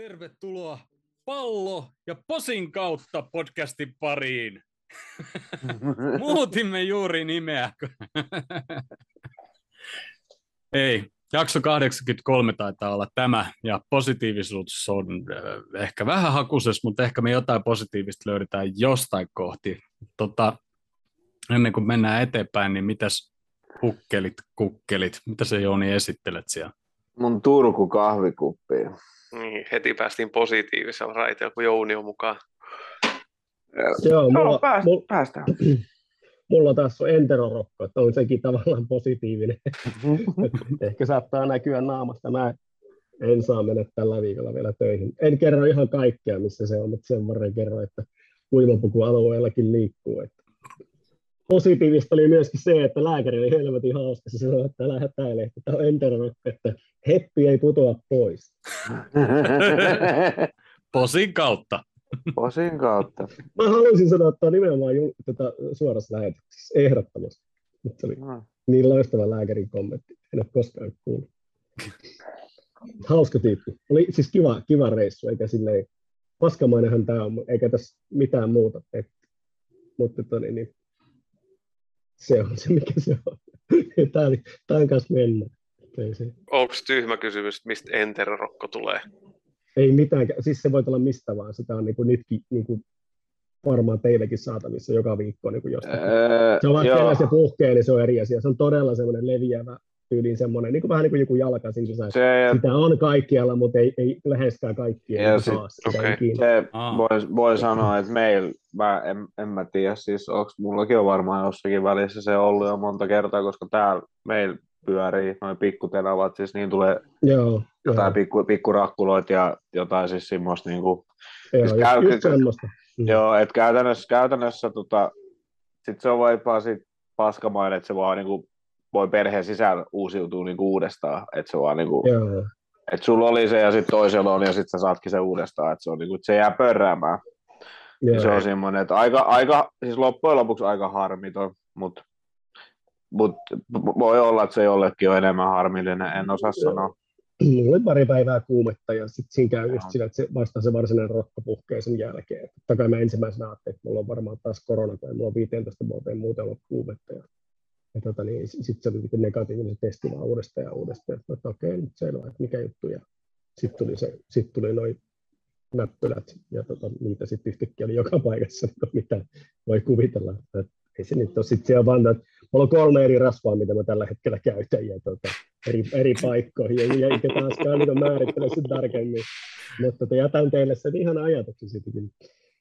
Tervetuloa pallo ja posin kautta podcastin pariin. Muutimme juuri nimeä. Ei, jakso 83 taitaa olla tämä, ja positiivisuus on äh, ehkä vähän hakuses, mutta ehkä me jotain positiivista löydetään jostain kohti. Tota, ennen kuin mennään eteenpäin, niin mitäs hukkelit, kukkelit, mitä se Jouni esittelet siellä? Mun Turku kahvikuppiin. Niin, heti päästiin positiivisella raiteella, kun Jouni on mukaan. Joo, mulla, pääst, mulla, päästään. mulla taas on enterorokko, että on sekin tavallaan positiivinen. Ehkä saattaa näkyä naamasta. Mä en saa mennä tällä viikolla vielä töihin. En kerro ihan kaikkea, missä se on, mutta sen verran kerro, että uimapukualueellakin liikkuu. Että positiivista oli myöskin se, että lääkäri oli helvetin hauska. Se sanoi, että älä hätäile, että tämä on enterorokko, että heppi ei putoa pois. Posin kautta. Posin kautta. Mä haluaisin sanoa, että tämä on nimenomaan ju- tota, suorassa lähetyksessä, ehdottomasti. Mutta se oli No. niin loistava lääkärin kommentti. En ole koskaan kuullut. Hauska tyyppi. Oli siis kiva, kiva reissu, eikä silleen, paskamainenhan tämä on, eikä tässä mitään muuta. Et, mutta toni, niin, se on se, mikä se on. Tämä, tämän kanssa mennään. Se, Onko tyhmä kysymys, mistä enterorokko tulee? ei mitään, siis se voi olla mistä vaan. Sitä on niin kuin, nytkin niin kuin, varmaan teillekin saatavissa joka viikko niin kuin jostakin. Öö, Se on vaan, se puhkee, niin se on eri asia. Se on todella semmoinen leviävä tyyliin semmoinen, niin kuin vähän niin kuin joku jalka siinä. Se, Sitä on kaikkialla, mutta ei, ei läheskään kaikkia Ja ja sit- ikinä. se Aa. voi, voi sanoa, että meillä, mä en, en mä tiedä, siis onks mullakin on varmaan jossakin välissä se ollut jo monta kertaa, koska täällä meillä pyörii noin pikkutenavat, siis niin tulee Joo, jotain joo, pikku, pikkurakkuloita ja jotain siis semmoista niinku, joo, siis just, käy- just semmoista. Mm. Joo, että käytännössä, käytännössä tota, sit se on vaipaa sit paskamainen, että se vaan niinku, voi perheen sisällä uusiutua niinku uudestaan. Että se vaan niinku, Joo, että sulla oli se ja sitten toisella on ja sitten sä saatkin sen uudestaan. Että se, on niinku, että se jää pörräämään. joo. Se on semmoinen, että aika, aika, siis loppujen lopuksi aika harmiton, mutta mut, voi olla, että se jollekin on enemmän harmillinen, en osaa sanoa. Mulla oli pari päivää kuumetta ja sitten siinä käy just Joo. sillä, että se vasta se varsinainen rokko puhkee sen jälkeen. Totta kai mä ensimmäisenä ajattelin, että mulla on varmaan taas korona, kun ei mulla on 15 vuoteen muuten ollut kuumetta. Ja, ja tota, niin, sitten se oli niinku negatiivinen testi vaan uudestaan ja uudestaan. Että okei, nyt selvä, että mikä juttu. Ja sitten tuli, se, sit tuli noin näppylät ja tota, niitä sitten yhtäkkiä oli joka paikassa, niin mitä voi kuvitella. Että ei se nyt ole sitten siellä vaan, että mulla on kolme eri rasvaa, mitä mä tällä hetkellä käytän ja tota, eri, eri paikkoihin, ja eikä taaskaan niin määrittele sen tarkemmin. Mutta tota, jätän teille sen ihan ajatuksen sittenkin.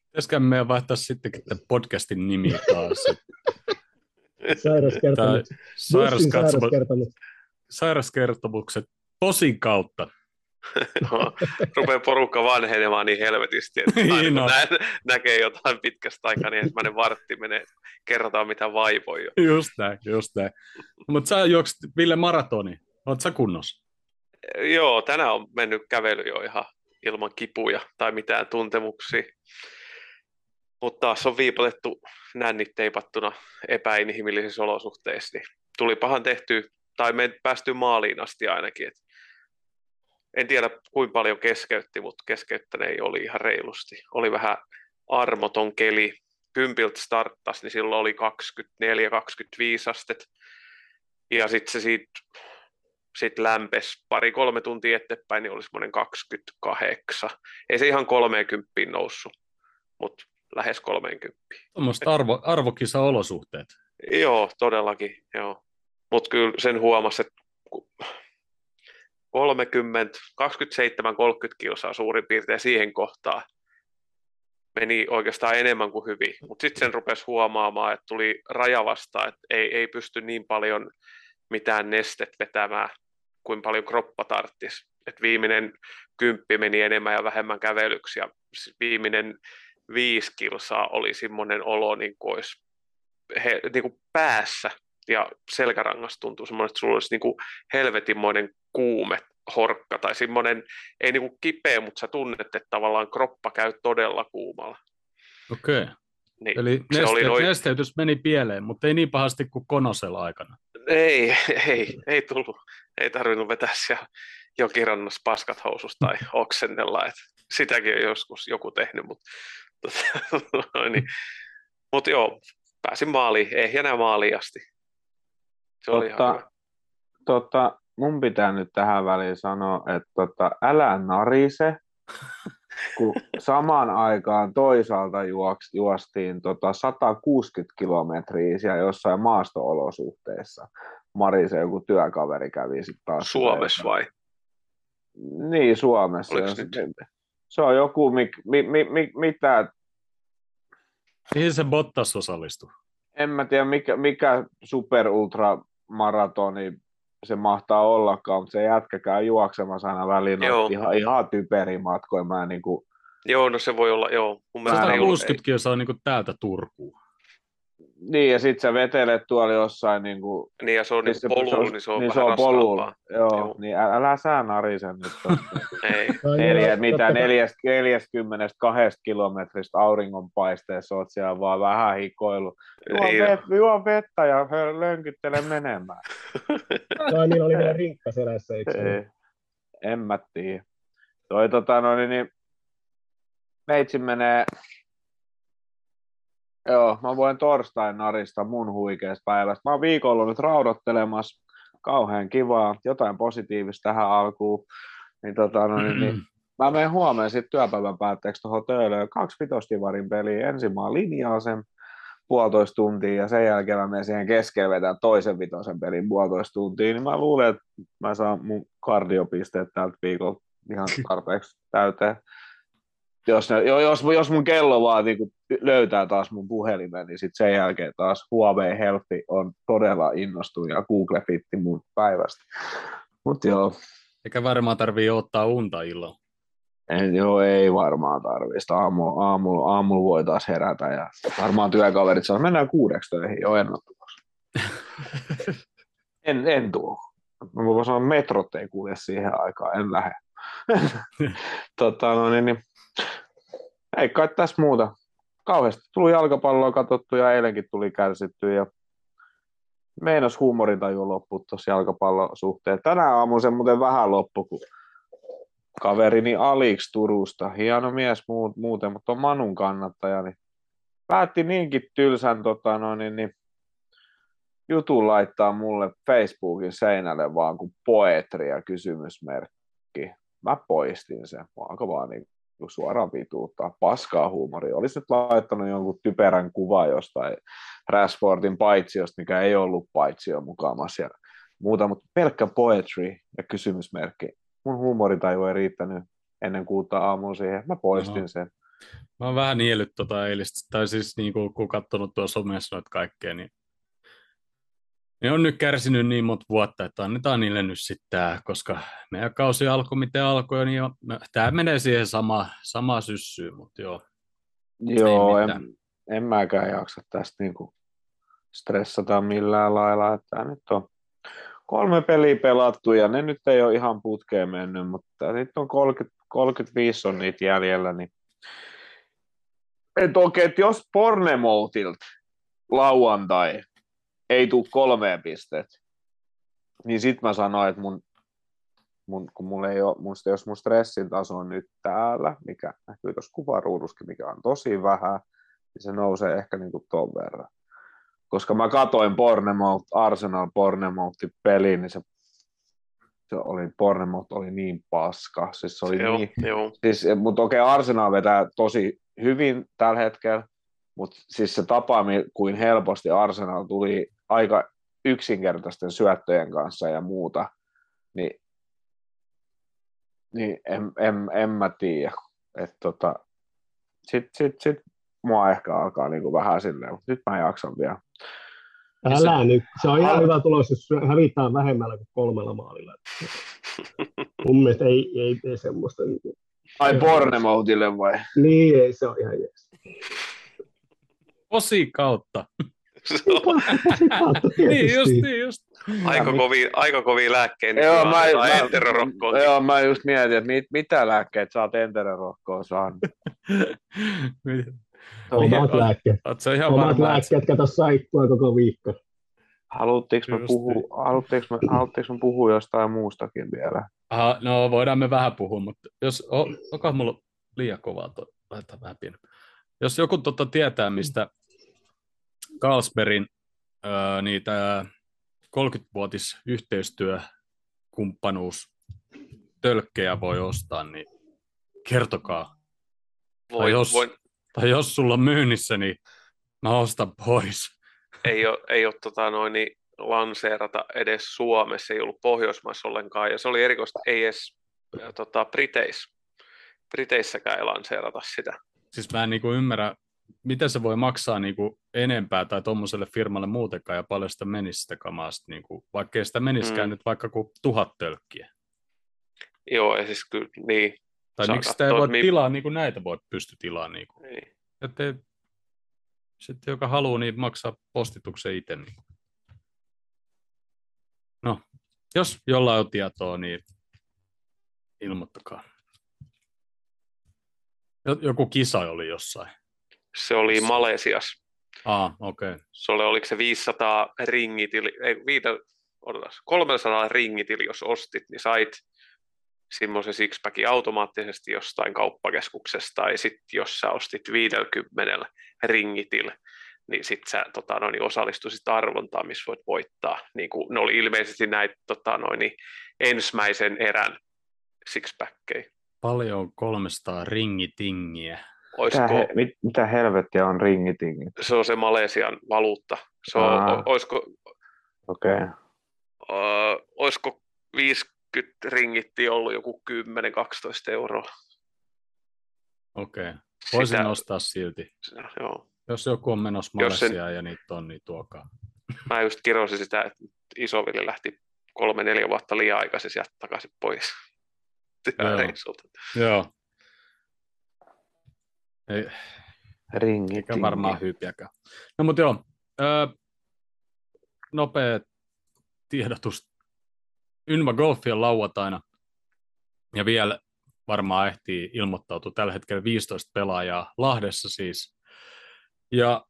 Pitäisikö meidän vaihtaa sittenkin podcastin nimi taas? Sairauskertomukset posin kautta. No, rupeaa porukka vanhenemaan niin helvetisti, että aina Niin nä- näkee jotain pitkästä aikaa, niin ensimmäinen vartti menee, kerrotaan mitä vaivoi jo. Just näin, just näin. Mutta sä juoksit Ville maratoni. Oot sä kunnossa? Joo, tänään on mennyt kävely jo ihan ilman kipuja tai mitään tuntemuksia. Mutta taas on viipotettu nännit teipattuna epäinhimillisissä olosuhteissa, niin tulipahan tehty, tai me päästy maaliin asti ainakin. Et en tiedä kuinka paljon keskeytti, mutta keskeyttäneen oli ihan reilusti. Oli vähän armoton keli. Kympiltä starttasi, niin silloin oli 24-25 astet. Ja sitten se siitä sit lämpes pari-kolme tuntia eteenpäin, niin oli semmoinen 28. Ei se ihan 30 noussut, mutta lähes 30. Tuommoista arvo, arvokisa-olosuhteet. Joo, todellakin, joo. Mutta kyllä sen huomasi, että ku- 30, 27-30 kilsaa suurin piirtein siihen kohtaan meni oikeastaan enemmän kuin hyvin. Mutta sitten sen rupesi huomaamaan, että tuli raja vastaan, että ei, ei pysty niin paljon mitään nestet vetämään kuin paljon kroppa tarttisi. Et viimeinen kymppi meni enemmän ja vähemmän kävelyksi ja viimeinen viisi kilsaa oli semmoinen olo, niin kuin olisi he, niin kuin päässä ja selkärangassa tuntuu semmoinen, että sulla olisi niin kuin helvetinmoinen kuume horkka tai semmoinen, ei niin kuin kipeä, mutta sä tunnet, että tavallaan kroppa käy todella kuumalla. Okei. Okay. Niin Eli se oli neste, noin- nesteytys meni pieleen, mutta ei niin pahasti kuin Konosella aikana. Ei, ei, ei tullut. Ei tarvinnut vetää siellä jokirannassa paskat housusta tai oksennella, että sitäkin on joskus joku tehnyt, mutta niin, mut joo, pääsin maaliin, ei enää maaliin asti. Se oli ihan hyvä. tota, mun pitää nyt tähän väliin sanoa, että tota, älä narise, kun samaan aikaan toisaalta juoks, juostiin tota 160 kilometriä siellä jossain maasto-olosuhteissa. Marise joku työkaveri kävi sitten taas. Suomessa vai? Niin, Suomessa. Oliko nyt? Se on joku, mi, mi, mi, mi, mitä, Mihin se Bottas osallistui? en mä tiedä mikä, mikä super ultra maratoni se mahtaa ollakaan, mutta se jätkä käy juoksemassa aina väliin ihan, ihan typeriä matkoja. Mä en niin kuin, Joo, no se voi olla, joo. Mun mielestä ei ollut, 160 kilsaa on niin kuin täältä Turkuun. Niin, ja sit sä vetelet tuolla jossain niin kuin, niin ja se on siis niin polulla, niin se on niin vähän se on polulla. Joo, Joo. niin ä- älä sä narisen nyt. Ei, No, Neljä, mitä totta kai. 42 kilometristä auringonpaisteessa oot siellä vaan vähän hikoillut. Juo, ei, vet, juo vettä ja lönkyttele menemään. Tai niillä oli vielä rinkka selässä, eikö se? En mä tiedä. Toi tota no niin, niin meitsi menee, joo, mä voin torstain narista mun huikeasta päivästä. Mä oon viikolla nyt raudottelemassa, kauhean kivaa, jotain positiivista tähän alkuun. Niin tota no niin, niin mä menen huomenna sitten työpäivän päätteeksi tuohon töölöön kaksi vitostivarin peliä. Ensin mä linjaan sen puolitoista tuntia ja sen jälkeen mä menen siihen keskelle vetää toisen vitosen pelin puolitoista tuntia, niin mä luulen, että mä saan mun kardiopisteet tältä viikolla ihan tarpeeksi täyteen. Jos, ne, jo- jos, jos mun kello vaan niin löytää taas mun puhelimen, niin sitten sen jälkeen taas Huawei Health on todella innostunut ja Google Fitti mun päivästä. Mutta joo, Eikä varmaan tarvii ottaa unta illalla. en, joo, ei varmaan tarvista. Aamu, aamulla, aamulla voi taas herätä ja varmaan työkaverit sanoo, mennään kuudeksi töihin, jo en ole tulossa. en, en tuo. Mä voin sanoa, että metrot ei kulje siihen aikaan, en lähde. tota, no, niin, niin. Ei kai tässä muuta. Kauheasti tuli jalkapalloa katsottu ja eilenkin tuli kärsitty ja meinas huumorintaju loppu tuossa jalkapallon suhteen. Tänä aamulla se muuten vähän loppu, kun kaverini Aliksi Turusta, hieno mies muut, muuten, mutta on Manun kannattaja, niin päätti niinkin tylsän tota, no, niin, niin, jutun laittaa mulle Facebookin seinälle vaan kuin poetria kysymysmerkki. Mä poistin sen, vaan niin suoraan vituuttaa paskaa huumoria. Olisi nyt laittanut jonkun typerän kuva jostain Rashfordin paitsiosta, mikä ei ollut paitsio mukaamassa ja muuta, mutta pelkkä poetry ja kysymysmerkki. Mun huumorintaju ei riittänyt ennen kuutta aamulla siihen. Mä poistin Joo. sen. Mä oon vähän niellyt tota eilistä, tai siis niin kuin, kun katsonut tuossa somessa noita kaikkea, niin ne on nyt kärsinyt niin monta vuotta, että annetaan niille nyt sitten tää, koska meidän kausi alkoi miten alkoi, niin jo, tämä menee siihen sama, sama syssyyn, mutta joo. Joo, en, en mäkään jaksa tästä niinku stressata millään lailla. Että nyt on kolme peliä pelattu ja ne nyt ei ole ihan putkeen mennyt, mutta nyt on 30, 35 on niitä jäljellä. Niin... Et okei, että jos Pornemoutilta lauantai ei tule kolmeen pisteet, niin sit mä sanoin, että mun, mun, kun mulla ei ole, mun, jos mun stressin taso on nyt täällä, mikä näkyy tuossa kuvaruuduskin, mikä on tosi vähän, niin se nousee ehkä niin kuin ton verran. Koska mä katoin Pornemouth, Arsenal Pornemouth peliin, niin se, se oli, Pornemouth oli niin paska. Siis se oli joo, niin, joo. siis, mutta okei, Arsenal vetää tosi hyvin tällä hetkellä, mutta siis se tapa, kuin helposti Arsenal tuli aika yksinkertaisten syöttöjen kanssa ja muuta, niin, niin en, en, en mä tiedä. Et tota, Sitten sit, sit mua ehkä alkaa niinku vähän silleen, mutta nyt mä jaksan vielä. Älä nyt. Se on ihan Al- hyvä tulos, jos hävitään vähemmällä kuin kolmella maalilla. Mun mielestä ei, ei, ei semmoista. Niin, kuin- Ai Bornemouthille vai? niin ei, se on ihan jees. Osi kautta. Se on niin, just niin, just. aika kovia, aika kovia lääkkeitä. Joo, mä, mä, joo, mä just mietin, että mit, mitä lääkkeitä sä oot enterorokkoon saanut. Omat lääkkeet. Omat lääkkeet, kato saippua koko viikko. Haluttiinko me, puhua, niin. haluttiinko, me, haluttiinko me puhua jostain muustakin vielä? Aha, no voidaan me vähän puhua, mutta jos, oh, onkohan mulla liian kovaa, toi, laitetaan vähän pieni. Jos joku totta tietää, mistä Carlsbergin öö, niitä 30-vuotis yhteistyökumppanuus tölkkejä voi ostaa, niin kertokaa. Voin, Tai jos- voin, Tai jos sulla on myynnissä, niin mä ostan pois. ei ole, ei ole tota noin, niin lanseerata edes Suomessa, ei ollut Pohjoismaissa ollenkaan, ja se oli erikoista, ei edes tota, Briteissä. Briteissäkään ei lanseerata sitä. Siis mä en niinku ymmärrä, miten se voi maksaa niinku enempää tai tuommoiselle firmalle muutenkaan ja paljon sitä menisi sitä kamaa, sit niinku, vaikka ei sitä meniskään Mm. nyt vaikka kuin tuhat tölkkiä. Joo, ja siis kyllä, niin, Tai Saa miksi sitä ei voi mi- tilaa, niin kuin näitä voi pysty tilaamaan. Niin kuin. niin. Että sitten joka haluaa, niin maksaa postituksen itse. Niin. No, jos jollain on tietoa, niin ilmoittakaa. Jo- Joku kisa oli jossain. Se oli Malesias. Ah, okei. Okay. Se oli, oliko se 500 ringitili, ei, viitä, odotas, 300 ringitili, jos ostit, niin sait semmoisen sixpackin automaattisesti jostain kauppakeskuksesta, tai sitten jos sä ostit 50 ringitil, niin sitten sä tota, noin, niin osallistuisit arvontaan, missä voit voittaa. Niin kuin, ne oli ilmeisesti näitä tota, noin, niin ensimmäisen erän sixpackkejä. Paljon on 300 ringitingiä. Mitä, Olisiko, he, mit, mitä helvettiä on ringitingit? se on se Malesian valuutta. Se on, Aa. o, olisiko, Okei. Okay. uh, olisiko 50 ringitti ollut joku 10-12 euroa. Okei. Okay. Voisin Sitä- ostaa silti. sitä, joo. Jos joku on menossa Malesiaan ja niitä on, niin tuokaa. Mä just kirosin sitä, että isoveli lähti kolme-neljä vuotta liian aikaisin sieltä takaisin pois Joo. Joo. Ei, Ringitingit. eikä varmaan hypiäkään. No mutta joo, öö, nopea tiedotus. Ynva Golfi on lauantaina ja vielä varmaan ehtii ilmoittautua tällä hetkellä 15 pelaajaa Lahdessa siis. Ja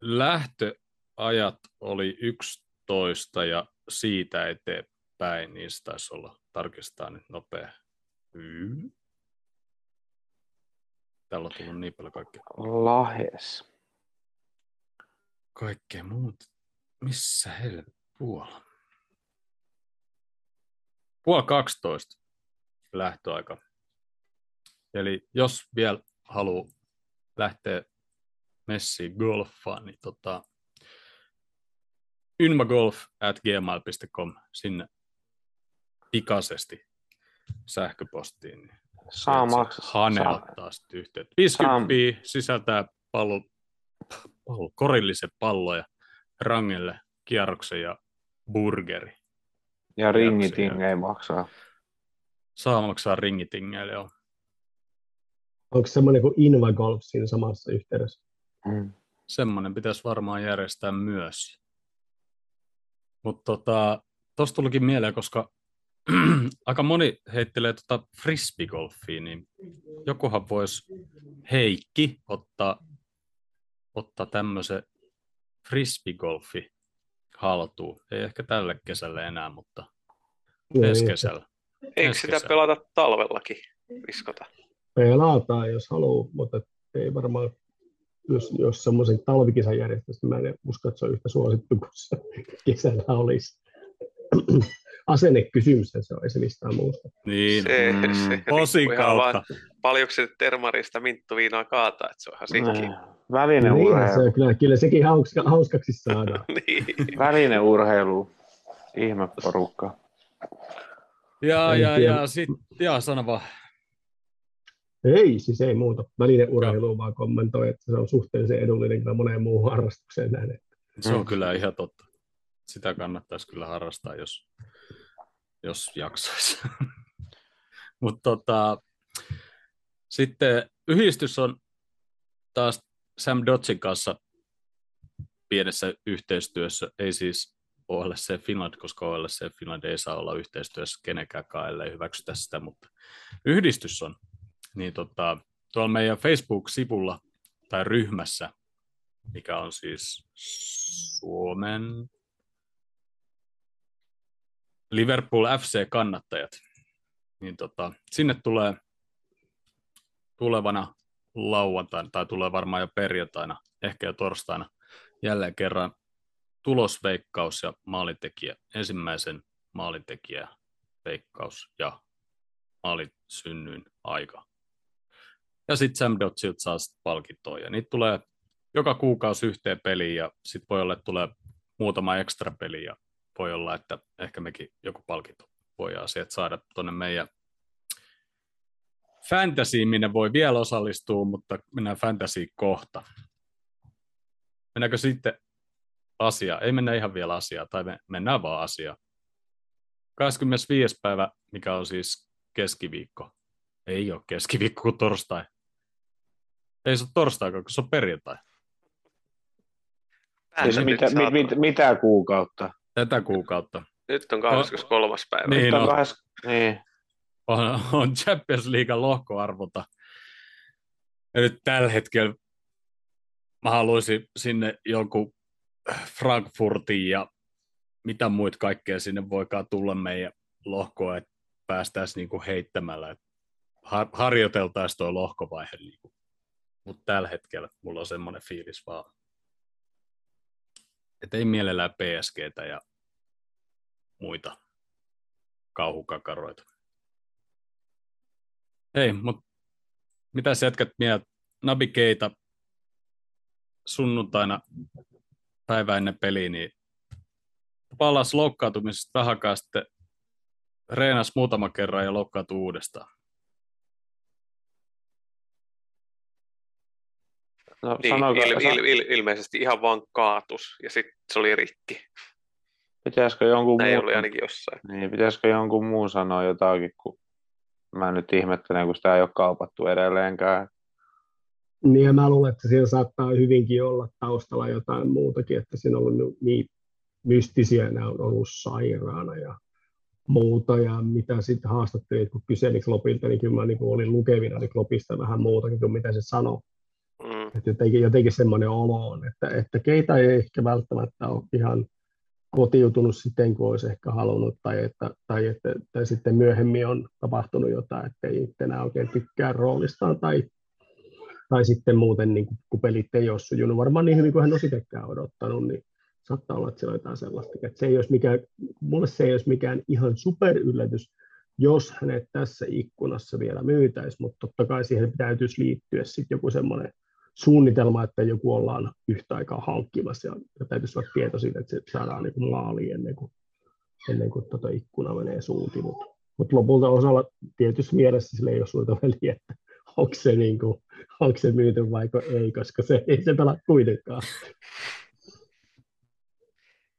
lähtöajat oli 11 ja siitä eteenpäin, niin se taisi olla, tarkistaa nyt nopea. Mm. Täällä on tullut niin paljon kaikkea, Lahes. kaikkea muuta. Missä helvetti? Puola. Puoli 12 lähtöaika. Eli jos vielä haluaa lähteä messiin golfaan, niin tota, ynmagolf at gmail.com sinne pikaisesti sähköpostiin. Niin Saa maksaa. Hane saa- yhteyttä. 50 sisältää pallo, pallo, korillisen pallo ja rangelle kierroksen ja burgeri. Ja ringiting ei maksaa. Saa maksaa ringitingeille, joo. Onko semmoinen kuin Invagolf siinä samassa yhteydessä? Mm. Semmoinen pitäisi varmaan järjestää myös. Mutta tota, tuosta tulikin mieleen, koska aika moni heittelee tota frisbeegolfia, niin jokuhan voisi Heikki ottaa, ottaa tämmöisen frisbeegolfi haltuun. Ei ehkä tälle kesälle enää, mutta ensi kesällä. Eikö sitä pelata talvellakin, viskota? Pelataan, jos haluaa, mutta ei varmaan, jos, jos semmoisen talvikisan järjestäisi, niin mä en usko, että se on yhtä suosittu kuin se kesällä olisi. Asennekysymys se on, ei se mistään muusta. Niin, Se, Mm. se posin riippuu ihan vaan, kautta. paljonko se termarista minttuviinaa kaataa, että se on ihan sikki. Niin. Niin, se, kyllä, kyllä sekin hauska, hauskaksi saadaan. niin. Välinen urheilu. Ihme porukka. Ja, En ja, tiedä. ja sitten, ja sano vaan. Ei, siis ei muuta. Välinen urheilu vaan kommentoi, että se on suhteellisen edullinen kyllä moneen muuhun harrastukseen nähden. Se on Mm. kyllä ihan totta. Sitä kannattaisi kyllä harrastaa, jos, jos jaksaisi. Mutta tota, sitten yhdistys on taas Sam Dodgin kanssa pienessä yhteistyössä, ei siis OLC Finland, koska OLC Finland ei saa olla yhteistyössä kenenkään ellei hyväksytä sitä, mutta yhdistys on. Niin tota, tuolla meidän Facebook-sivulla tai ryhmässä mikä on siis Suomen Liverpool FC-kannattajat, niin tota, sinne tulee tulevana lauantaina, tai tulee varmaan jo perjantaina, ehkä jo torstaina, jälleen kerran tulosveikkaus ja maalintekijä, ensimmäisen maalintekijä veikkaus ja maalisynnyin aika. Ja sitten Sam Dotsilta saa sit palkintoa, ja niitä tulee joka kuukausi yhteen peliin, ja sitten voi olla, että tulee muutama ekstra peli, ja voi olla, että ehkä mekin joku palkinto voidaan sieltä saada tuonne meidän fantasyin, minne voi vielä osallistua, mutta mennään fantasy kohta. Mennäänkö sitten asia? Ei mennä ihan vielä asiaa, tai me mennään vaan asiaan. 25. päivä, mikä on siis keskiviikko. Ei ole keskiviikko kuin torstai. Ei se ole torstai, kun se on perjantai. Siis mitä, mit, mit, mitä kuukautta? Tätä kuukautta. Nyt on 23. päivä. Niin, on no, kahdes, niin. on, on Champions League lohkoarvota. Ja nyt tällä hetkellä mä haluaisin sinne jonkun Frankfurtin ja mitä muita kaikkea sinne voikaan tulla meidän lohkoa, että päästäisiin niinku heittämällä, että har- harjoiteltaisiin tuo lohkovaihe. Niinku. Mutta tällä hetkellä mulla on semmoinen fiilis vaan, että ei mielellään PSGtä ja muita kauhukakaroita. Ei, mutta mitä sä jätkät mieltä? Nabi Keita sunnuntaina päivä ennen peliä, niin palasi loukkaantumisesta vähän aikaa sitten, reenasi muutama kerran ja loukkaantui uudestaan. No, Niin, sanoiko, il, il, il, ilmeisesti ihan vaan kaatus ja sitten se oli rikki. Pitäisikö jonkun Näin muun, oli ainakin jossain. niin, pitäisikö jonkun muun sanoa jotakin, kun mä nyt ihmettelen, kun sitä ei ole kaupattu edelleenkään. Niin ja mä luulen, että siellä saattaa hyvinkin olla taustalla jotain muutakin, että siinä on ollut niin mystisiä, nämä on ollut sairaana ja muuta, ja mitä sitten haastattelit, kun kyselit Klopilta, niin kyllä mä niin olin lukevina niin Klopista vähän muutakin kuin mitä se sanoi. Mm. Että jotenkin, jotenkin semmoinen olo on, että, että keitä ei ehkä välttämättä ole ihan kotiutunut siten, kuin olisi ehkä halunnut, tai, että, tai, että, tai sitten myöhemmin on tapahtunut jotain, että ei enää oikein tykkää roolistaan, tai, tai sitten muuten, niin kun pelit ei ole sujunut varmaan niin hyvin kuin hän itsekään odottanut, niin saattaa olla, että siellä on jotain sellaista. Että se ei olisi mikään, mulle se ei olisi mikään ihan superyllätys, jos hänet tässä ikkunassa vielä myytäisi, mutta totta kai siihen täytyisi liittyä sitten joku semmoinen suunnitelma, että joku ollaan yhtä aikaa hankkimassa ja, ja täytyisi olla tieto siitä, että se saadaan niin kuin maali ennen kuin, ennen kuin tota ikkuna menee suuntiin. Mutta mut lopulta osalla tietysti mielessä sille ei ole suurta väliä, että onko se, niin kuin, onko se myyty vai ei, koska se ei se pelaa kuitenkaan.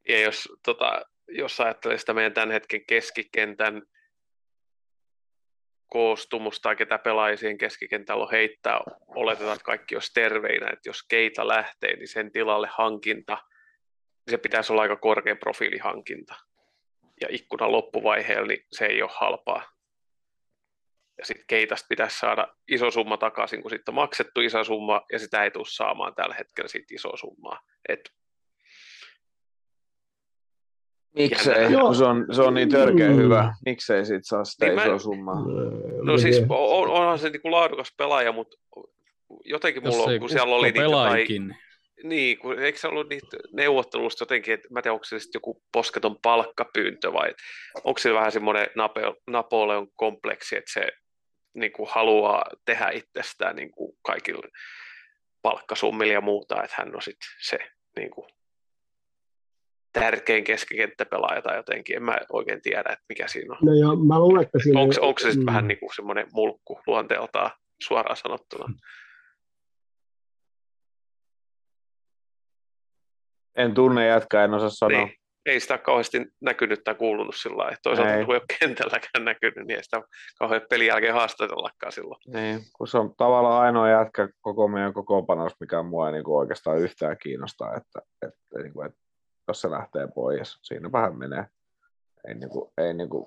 Ja jos, tota, jos ajattelee sitä meidän tämän hetken keskikentän koostumusta tai ketä pelaajia siihen keskikentällä on heittää, oletetaan, että kaikki olisi terveinä, että jos keita lähtee, niin sen tilalle hankinta, niin se pitäisi olla aika korkean profiilihankinta. Ja ikkunan loppuvaiheella niin se ei ole halpaa. Ja sitten keitasta pitäisi saada iso summa takaisin, kun sitten on maksettu iso summa, ja sitä ei tule saamaan tällä hetkellä siitä iso summaa. Et Miksei, Joo. kun se on, se on niin törkeä Mm. hyvä. Miksei siitä saa sitä Niin mä- isoa summaa? No siis on, onhan se niinku laadukas pelaaja, mutta jotenkin mulla on, kun siellä oli niitä tai, niin, kun, eikö se ollut niitä neuvottelusta jotenkin, että mä en tiedä, onko se sitten joku posketon palkkapyyntö vai onko se vähän semmoinen Nape- Napoleon kompleksi, että se niin kuin haluaa tehdä itsestään niin kuin kaikille palkkasummille ja muuta, että hän on sitten se niin kuin tärkein keskikenttäpelaaja tai jotenkin, en mä oikein tiedä, että mikä siinä on. No ja mä luulen, että siinä... Onko, onko se sitten Mm. vähän niin kuin semmoinen mulkku luonteeltaan suoraan sanottuna? En tunne jätkää, en osaa sanoa. Niin. Ei sitä kauheasti näkynyt tai kuulunut sillä lailla. Toisaalta Ei. kun ei ole kentälläkään näkynyt, niin ei sitä kauhean pelin jälkeen haastatellakaan silloin. Niin, kun se on tavallaan ainoa jätkä koko meidän kokoonpanossa, mikä mua ei niin kuin oikeastaan yhtään kiinnostaa, että, että, niin kuin, että jos se lähtee pois, siinä vähän menee. Ei, niin kuin, ei, niin kuin,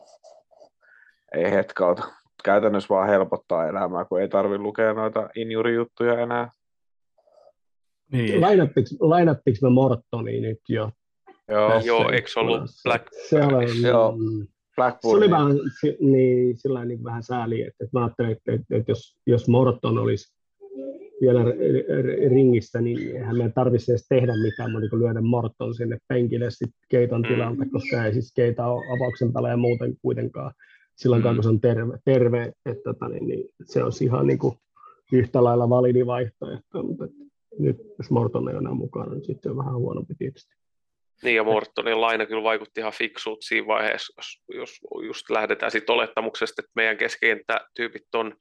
ei hetkauta. Käytännössä vaan helpottaa elämää, kun ei tarvitse lukea noita injurijuttuja enää. niin. lainattiko me Mortoni nyt jo? Joo, Joo eikö se ollut Black... Se, oli, Joo. Blackburn. Se oli vähän, niin, sillä niin vähän sääli, että, että mä ajattelin, että, että, että jos, jos Morton olisi vielä ringissä, niin eihän meidän tarvitsisi edes tehdä mitään, mutta niin lyödä Morton sinne penkille sitten Keiton mm. tilalta, koska ei siis Keita ole avauksen ja muuten kuitenkaan silloin mm. kun se on terve, terve että, tota, niin, niin, se olisi ihan niin kuin yhtä lailla validi vaihtoehto, mutta nyt jos Morton ei ole enää mukana, niin sitten on vähän huonompi tietysti. Niin ja Mortonin laina kyllä vaikutti ihan fiksuut siinä vaiheessa, jos, jos just lähdetään siitä olettamuksesta, että meidän keskikenttätyypit on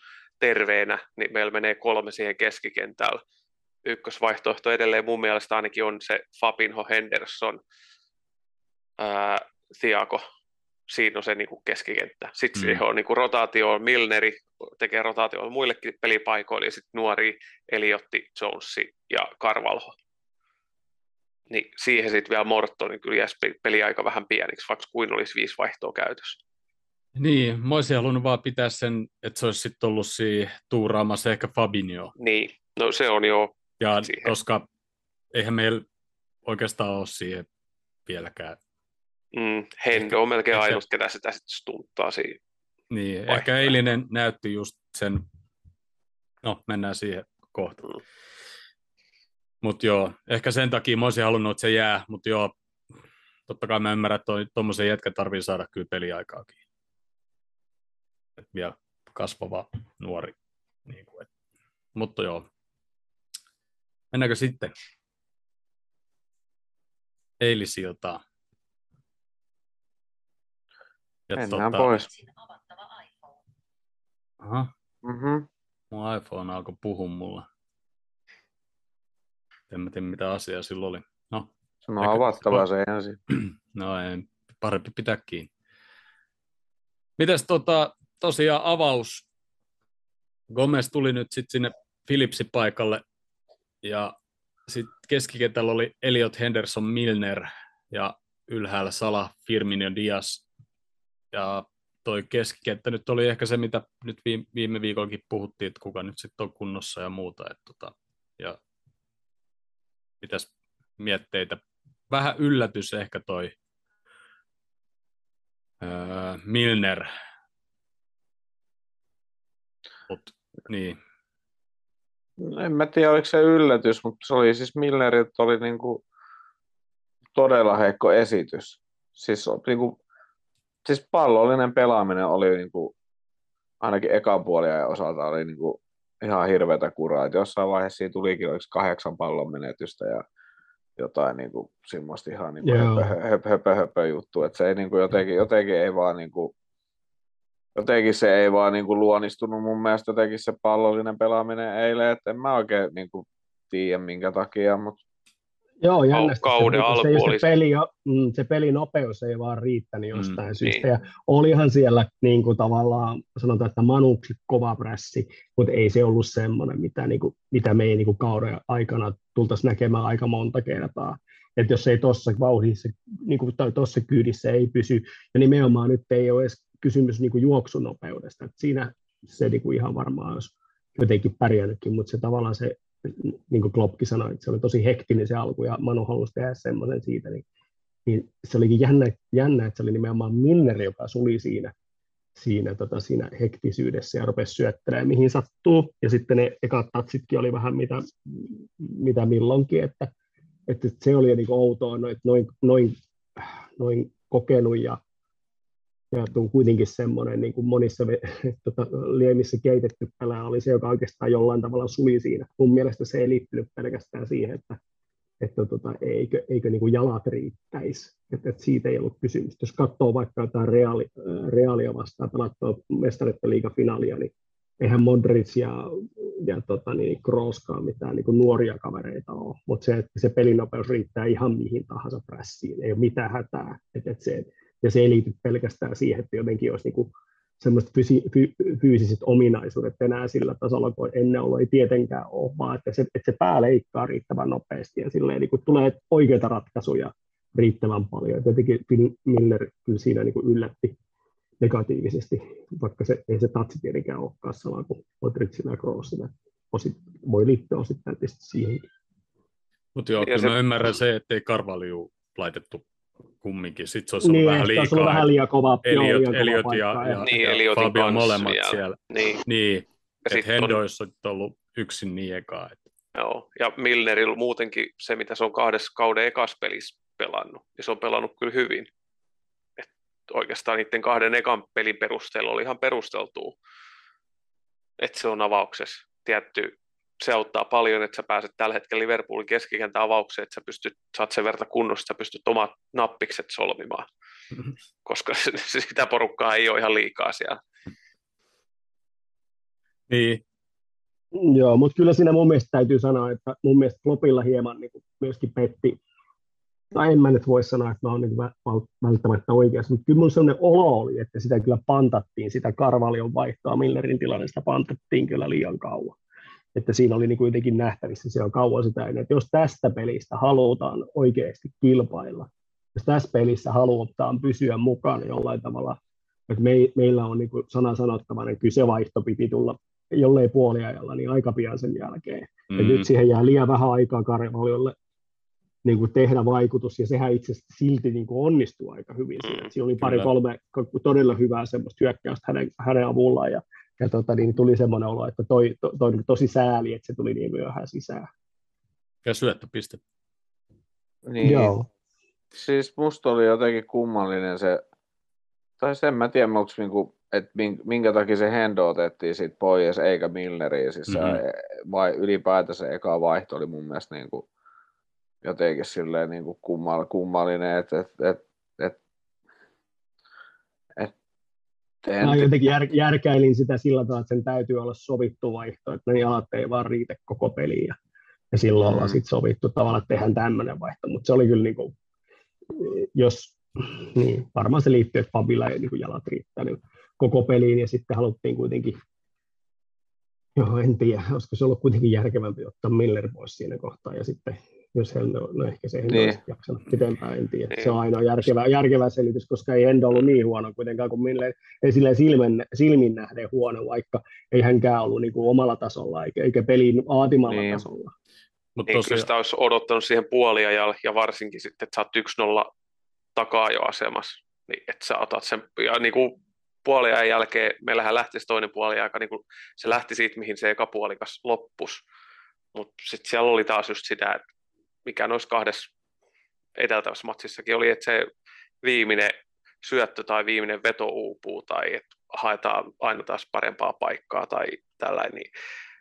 terveenä, niin meillä menee kolme siihen keskikentällä. Ykkösvaihtoehto edelleen mun mielestä ainakin on se Fabinho Henderson, ää, Thiago, siinä on se niin kuin keskikenttä. Sitten mm. siihen on niin kuin rotaatio, Milneri tekee rotaatio muillekin pelipaikoille, ja sitten nuori Eliotti, Jonesi ja Karvalho niin siihen sitten vielä Morton, niin kyllä jäisi peli aika vähän pieniksi, vaikka kuin olisi viisi vaihtoa käytössä. Niin, mä olisin halunnut vaan pitää sen, että se olisi sitten ollut siinä tuuraamassa ehkä Fabinho. Niin, no se on jo Ja siihen. koska eihän meillä oikeastaan ole siihen vieläkään. Mm, Hendo on melkein ehkä, ainut, ketä sitä sitten stunttaa siinä. Niin, vaihtoa. ehkä eilinen näytti just sen, no mennään siihen kohta. Mm. Mutta joo, ehkä sen takia mä olisin halunnut, että se jää, mutta joo, totta kai mä ymmärrän, että tuommoisen jätkä tarvii saada kyllä peliaikaakin. Et vielä kasvava nuori. Niin kuin, et. Mutta joo. Mennäänkö sitten eilisiltaan? Ja Mennään tota... pois. Aha. Mm-hmm. Mun iPhone alkoi puhua mulle. En mä tiedä, mitä asiaa sillä oli. No, se on avattava se ensin. No ei, parempi pitää kiinni. Mites tota, tosiaan avaus? Gomez tuli nyt sitten sinne Philipsin paikalle ja sitten keskikentällä oli Elliot Henderson Milner ja ylhäällä Sala, Firmino Diaz. Ja toi keskikenttä nyt oli ehkä se, mitä nyt viime viikollakin puhuttiin, että kuka nyt sitten on kunnossa ja muuta. Et tota, ja mitäs mietteitä? Vähän yllätys ehkä toi öö, Milner. Mut, niin. En mä tiedä, oliko se yllätys, mutta se oli siis Milneriltä oli niinku todella heikko esitys. Siis, niinku, siis pallollinen pelaaminen oli niinku, ainakin ekan puolien osalta oli niinku ihan hirveätä kuraa. Et jossain vaiheessa siitä tulikin oliko kahdeksan pallon menetystä ja jotain niin kuin, semmoista ihan niin kuin höpö, höpö, höpö, höpö, juttu. Että se ei niin kuin, jotenkin, jotenkin ei vaan niin kuin, jotenkin se ei vaan niin kuin luonnistunut mun mielestä jotenkin se pallollinen pelaaminen eilen, että en mä oikein niin kuin, tiedä minkä takia, mutta Joo, jännästi. Kauden se, alku se, se, peli, mm, se pelinopeus ei vaan riittänyt jostain mm, syystä. Niin. Ja olihan siellä niin kuin, tavallaan, sanotaan, että manuksi kova prässi, mutta ei se ollut semmoinen, mitä, niin kuin, mitä me ei niin kuin, kauden aikana tultaisiin näkemään aika monta kertaa. Että jos ei tuossa vauhdissa niin kuin, tai tuossa kyydissä ei pysy, ja nimenomaan nyt ei ole edes kysymys niin kuin juoksunopeudesta. että siinä se niin kuin, ihan varmaan olisi jotenkin pärjännytkin, mutta se tavallaan se niin kuin Kloppkin sanoi, että se oli tosi hektinen se alku ja Manu halusi tehdä semmoisen siitä, niin, niin se olikin jännä, jännä, että se oli nimenomaan Minner, joka suli siinä, siinä, tota, siinä hektisyydessä ja rupesi syöttelemään mihin sattuu. Ja sitten ne ekat tatsitkin oli vähän mitä, mitä milloinkin, että, että se oli niin outoa, noin, noin, noin, noin kokenut ja ja on kuitenkin semmoinen niin kuin monissa tota, liemissä keitetty pelä oli se, joka oikeastaan jollain tavalla suli siinä. Mun mielestä se ei liittynyt pelkästään siihen, että, että tota, eikö, eikö niin kuin jalat riittäisi. Että, että siitä ei ollut kysymys. Jos katsoo vaikka jotain reaali, reaalia vastaan pelattua mestariteliigafinaalia, niin eihän Modric ja, ja tota, niin Krooskaan mitään niin kuin nuoria kavereita ole, mutta se, että se pelinopeus riittää ihan mihin tahansa prässiin, ei ole mitään hätää. Että, että se, ja se ei liity pelkästään siihen, että jotenkin olisi niin kuin semmoiset fysi, fy, fyysiset ominaisuudet enää sillä tasolla, kun ennen ollut ei tietenkään ole, vaan että se, että se pää leikkaa riittävän nopeasti ja silleen niin kuin tulee oikeita ratkaisuja riittävän paljon. Et jotenkin Miller kyllä siinä niin kuin yllätti negatiivisesti, vaikka se, ei se tatsi tietenkään olekaan sama kuin Modricilla ja Kroosilla. Osit, voi liittyä osittain tietysti siihenkin. Mutta joo, kyllä se- mä ymmärrän se, ettei Karvalju laitettu kumminkin. Sitten se olisi ollut Niin, vähän ehkä olisi ollut liikaa. vähän liian kova, joo, Eliot, liian kova Eliot paikka, ja, ja, Niin, ja Fabio molemmat vielä. siellä. Niin, Niin, ja että Hendo on, ollut yksin niin ekaa. Että. joo, ja Milnerillä muutenkin se, mitä se on kahdessa kauden ekas pelissä pelannut, niin se on pelannut kyllä hyvin. Et oikeastaan niiden kahden ekan pelin perusteella oli ihan perusteltua, että se on avauksessa. Tietty, se auttaa paljon, että sä pääset tällä hetkellä Liverpoolin keskikentän avaukseen, että sä pystyt, saat sen verta kunnossa, että sä pystyt omat nappikset solmimaan, koska sitä porukkaa ei ole ihan liikaa siellä. Niin, Joo, mutta kyllä siinä mun mielestä täytyy sanoa, että mun mielestä Kloppilla hieman niin kuin myöskin petti, tai en mä nyt voi sanoa, että mä oon niin välttämättä oikeassa, mutta kyllä mun sellainen olo oli, että sitä kyllä pantattiin, sitä Karvalion vaihtoa Millerin tilanne, sitä pantattiin kyllä liian kauan. Että siinä oli niin kuin jotenkin nähtävissä siellä kauan sitä ennen, että jos tästä pelistä halutaan oikeasti kilpailla, jos tässä pelissä halutaan pysyä mukana jollain tavalla, että me, meillä on niin kuin sana sanottavana, niin kyllä se vaihto piti tulla jollei puoliajalla, niin aika pian sen jälkeen. Mm. Ja nyt siihen jää liian vähän aikaa Karvaliolle niin kuin tehdä vaikutus, ja sehän itse asiassa silti niin kuin onnistuu aika hyvin. Siinä, siinä oli pari-kolme todella hyvää semmoista hyökkäystä hänen, hänen avullaan, ja, ja tota, niin tuli semmoinen olo, että toi, toi, toi oli tosi sääli, että se tuli niin myöhään sisään. ja syöttöpiste. Niin. Joo. Siis musta oli jotenkin kummallinen se, tai sen mä tiedän, onko niinku, että minkä takia se Hendo otettiin siitä pois, eikä Milneriin, siis Mhm. mm-hmm. vai ylipäätänsä se eka vaihto oli mun mielestä niinku, jotenkin silleen niinku kummal, kummallinen, että et, et, et, et, en, Mä jotenkin jär, järkäilin sitä sillä tavalla, että sen täytyy olla sovittu vaihto, että ne jalat ei vaan riitä koko peliin. Ja, ja silloin Mm. ollaan sitten sovittu tavallaan, että tehdään tämmöinen vaihto. Mutta se oli kyllä, niin kuin, jos, niin, varmaan se liittyy, että Fabilla ei niin jalat riittää niin koko peliin. Ja sitten haluttiin kuitenkin, joo en tiedä, olisiko se ollut kuitenkin järkevämpi ottaa Miller pois siinä kohtaa. Ja sitten jos Hendo, no ehkä se Niin. niin. jaksanut pitempään, en tiedä. Niin. Se on ainoa järkevä, järkevä selitys, koska ei Hendo ollut niin huono kuitenkaan kuin Miller ei silleen silmin, silmin nähden huono, vaikka ei hänkään ollut niin kuin omalla tasolla eikä, eikä pelin vaatimalla Niin. tasolla. Mutta Niin kyllä tosiaan, sitä olisi odottanut siihen puoliajalle ja varsinkin sitten, että sä oot 1-0 takaa jo asemassa, niin että sä otat sen, ja niin kuin puoliajan jälkeen, meillähän lähti se toinen puoliaika, niin kuin se lähti siitä, mihin se eka puolikas loppus, mutta sitten siellä oli taas just sitä, että mikä noissa kahdessa edeltävässä matsissakin oli, että se viimeinen syöttö tai viimeinen veto uupuu tai että haetaan aina taas parempaa paikkaa tai tällainen, niin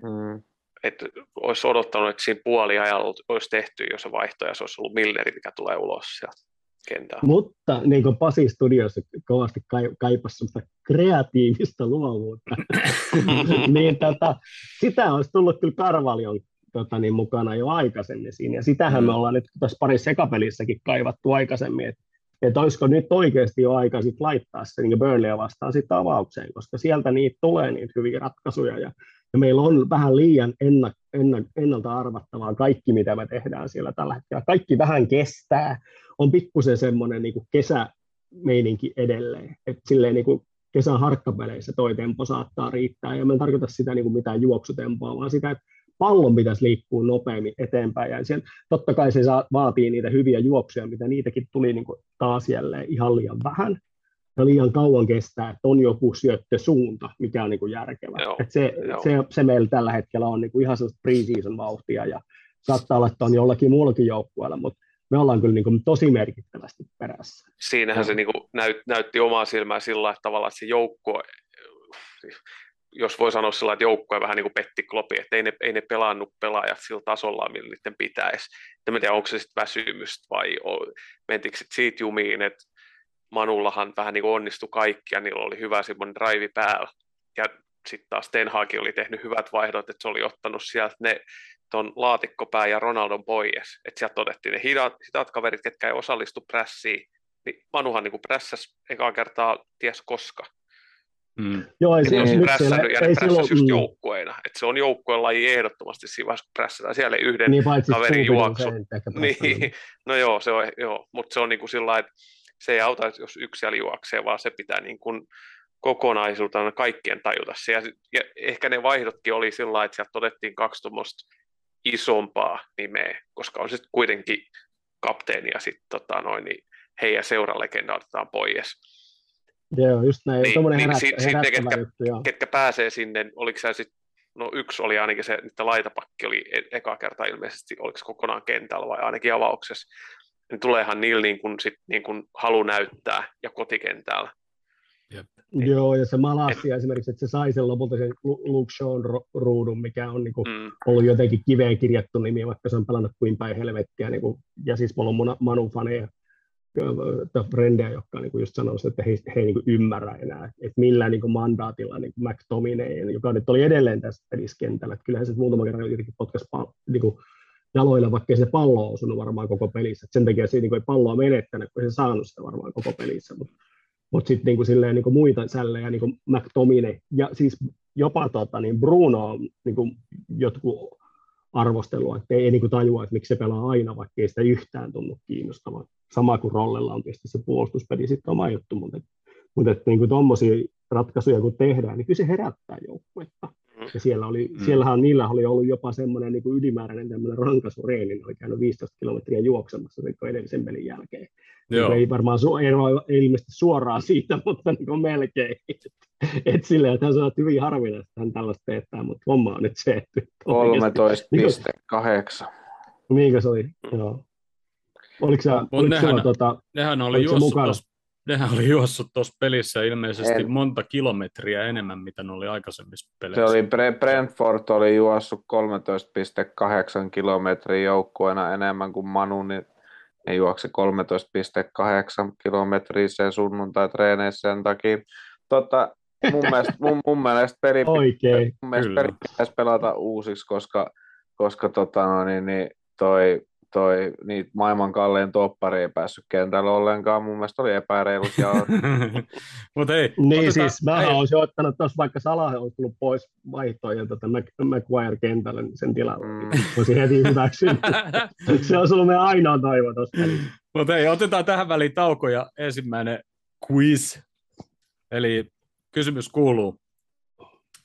mm, että olisi odottanut, että siinä puoliajalla olisi tehty jo se vaihto ja se olisi ollut Milleri, mikä tulee ulos sieltä kentältä. Mutta niin kuin Pasi Studiossa kovasti kai- kaipasi semmoista kreatiivista luovuutta, niin tota, sitä olisi tullut kyllä Karvalion tota, niin, mukana jo aikaisemmin siinä. Ja sitähän Mm. me ollaan nyt tässä parissa sekapelissäkin kaivattu aikaisemmin, että että olisiko nyt oikeasti jo aika sit laittaa se niin Burnleyä vastaan sitten avaukseen, koska sieltä niitä tulee niitä hyviä ratkaisuja ja, ja meillä on vähän liian enna, enna, ennalta arvattavaa kaikki, mitä me tehdään siellä tällä hetkellä. Kaikki vähän kestää, on pikkusen semmoinen niin kesämeininki edelleen, että silleen niin kuin kesän harkkapeleissä toi tempo saattaa riittää, ja mä en tarkoita sitä niin kuin mitään juoksutempoa, vaan sitä, että pallon pitäisi liikkua nopeammin eteenpäin, ja siellä, totta kai se saa, vaatii niitä hyviä juoksuja, mitä niitäkin tuli niin kuin taas jälleen ihan liian vähän, ja liian kauan kestää, että on joku syöttösuunta, mikä on niin kuin järkevä. Joo, Et se, joo. se, se, meillä tällä hetkellä on niin kuin ihan sellaista pre-season vauhtia, ja saattaa olla, että on jollakin muullakin joukkueella, mutta me ollaan kyllä niin kuin tosi merkittävästi perässä. Siinähän se niin kuin näyt, näytti omaa silmää sillä että tavallaan että se joukko, jos voi sanoa sillä että joukko vähän niin kuin petti klopi, että ei ne, ei ne pelannut pelaajat sillä tasolla, millä niiden pitäisi. En tiedä, onko se sitten väsymystä vai mentikö sit siitä jumiin, että Manullahan vähän niin kuin onnistui kaikki ja niillä oli hyvä semmoinen drive päällä. Ja sitten taas Ten Hag oli tehnyt hyvät vaihdot, että se oli ottanut sieltä ne ton laatikkopää ja Ronaldon pois. Että sieltä todettiin ne hidat, hidat kaverit, ketkä ei osallistu prässiin. Niin Manuhan niin prässäs ekaa kertaa ties koska. Mm, Joo, ei nyt siellä, ja ne ei silloin, just mm, joukkueena. Että se on joukkueen laji ehdottomasti siinä vaiheessa, kun prässätään. Siellä ei yhden niin kaverin juoksu. se ei. Niin, no joo, se on, joo. mutta se on niin kuin sillä että se ei auta, jos yksi siellä juoksee, vaan se pitää niin kuin kokonaisuutena kaikkien tajuta se. Ja, ja ehkä ne vaihdotkin oli sillä että sieltä todettiin kaksi tuommoista isompaa nimeä, koska on sitten kuitenkin kapteeni ja sitten tota, noin, niin heidän seuralegenda otetaan pois. Joo, just näin. Niin, Tuommoinen niin, herät, sit- sit ne, herättävä ketkä- juttu, joo. Ketkä pääsee sinne, oliko se sitten, no yksi oli ainakin se, että laitapakki oli e- eka kerta ilmeisesti, oliko se kokonaan kentällä vai ainakin avauksessa, niin tuleehan niillä niin kuin, sit, niin kuin halu näyttää ja kotikentällä. Joo, ja se Malasia esimerkiksi, että se sai sen lopulta sen Lu- Luke Shawn ruudun, mikä on niin kuin Mm. ollut jotenkin kiveen kirjattu nimi, vaikka se on pelannut kuin päin helvettiä. Niin kuin, ja siis mulla on Manu- Manu-faneja tai frendejä, jotka on niin kuin just sanonut, että he, he ei niin kuin ymmärrä enää, että millä niin kuin mandaatilla niin kuin McTominay, joka nyt oli edelleen tässä pelissä kentällä. Että kyllähän se muutama kerran jotenkin potkaisi pal- niin kuin jaloilla, vaikka se pallo ole osunut varmaan koko pelissä. Et sen takia se niin kuin ei palloa menettänyt, kun ei se saanut sitä varmaan koko pelissä. Mutta mutta sitten niinku silleen niinku muita sällejä, niinku McTominay, ja siis jopa tota, niin Bruno on niinku jotkut arvostelua, että ei, ei niinku tajua, että miksi se pelaa aina, vaikka ei sitä yhtään tunnu kiinnostavan. Sama kuin Rollella on tietysti se puolustuspeli sitten oma juttu, mutta, mutta että niinku tuommoisia ratkaisuja kun tehdään, niin kyllä se herättää joukkuetta. Mm. Ja siellä oli, Mm. siellähän niillä oli ollut jopa semmoinen niin ylimääräinen tämmöinen rankasureeni, ne oli käynyt 15 kilometriä juoksemassa niin kuin edellisen pelin jälkeen. Joo. Joo. Ei varmaan su- ei ilmeisesti suoraan siitä, mutta niin kuin melkein. Et silleen, että hän että hyvin harvinaista että hän tällaista teettää, mutta homma on nyt se, että oikeasti- 13,8. Minkä se oli? Joo. Oliko, sä, oliko nehän- sulla tota, Nehän oli Oliko se juossut mukana? Nehän oli juossut tuossa pelissä ilmeisesti En. monta kilometriä enemmän, mitä ne oli aikaisemmissa Se peleissä. oli Bre- Brentford oli juossut 13,8 kilometriä joukkueena enemmän kuin Manu, niin ne juoksi 13,8 kilometriä sen sunnuntai-treeneissä sen takia. Tota, mun, mielestä, mun, mun mielestä peli, oikein? mun mielestä peli pitäisi pelata uusiksi, koska, koska tota, no, niin, niin, toi, toi, niitä maailman kallein toppari ei päässyt kentälle ollenkaan. Mun mielestä oli epäreilut ja Mutta ei, Niin otetaan- siis, mä olisin ottanut tuossa vaikka Salah olisi tullut pois vaihtoon ja tota Mac, Maguire kentälle niin sen tilalle. Mm. Voisin heti hyväksyä. se olisi ollut meidän ainoa toivo tuossa. Mutta ei, otetaan tähän väliin tauko ja ensimmäinen quiz. Eli kysymys kuuluu,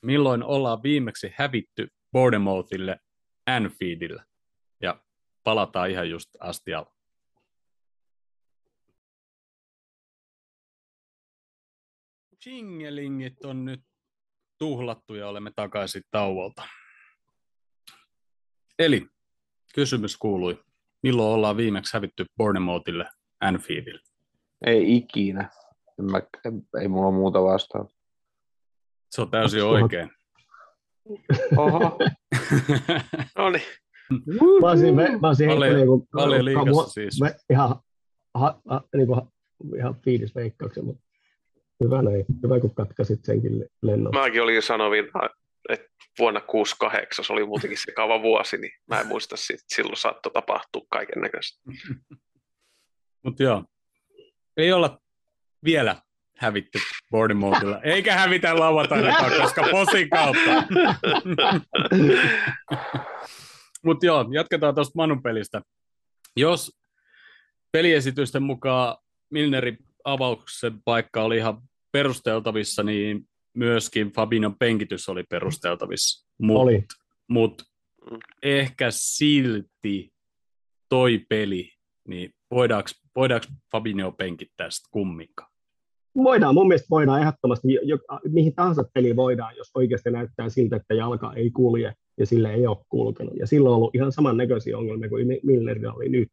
milloin ollaan viimeksi hävitty Bournemouthille Anfieldillä? Palataan ihan just astialla. Jingelingit on nyt tuhlattu ja olemme takaisin tauolta. Eli kysymys kuului, milloin ollaan viimeksi hävitty Bournemouthille Anfieldille? ei ikinä. En Mä, en, ei mulla ole muuta vastaa. Se on täysin 2000. oikein. Oho, No niin, Mä olisin, mä, mä olisin henkilö, kun, paljon liigassa mua- siis. mä ihan, ha, ha, niin kuin, ihan fiilis veikkauksen, mutta hyvä näin. Hyvä, kun katkaisit senkin lennon. mäkin olin jo sanovin, että vuonna 68 se oli muutenkin sekava vuosi, niin mä en muista, sit, silloin saattoi tapahtua kaiken näköistä. Mutta joo, ei olla vielä hävitty Bournemouthilla, eikä hävitä lauantainakaan, koska posin kautta. Mutta joo, jatketaan tuosta Manun pelistä. Jos peliesitysten mukaan Milnerin avauksen paikka oli ihan perusteltavissa, niin myöskin Fabinon penkitys oli perusteltavissa. Mut, Oli. Mut Mm. ehkä silti toi peli, niin voidaanko, voidaanko Fabinho penkittää sitä kumminkaan? Voidaan, mun mielestä voidaan ehdottomasti, jo, mihin tahansa peli voidaan, jos oikeasti näyttää siltä, että jalka ei kulje ja sille ei ole kulkenut. Ja silloin on ollut ihan samannäköisiä ongelmia kuin Mi- Milnerillä oli nyt.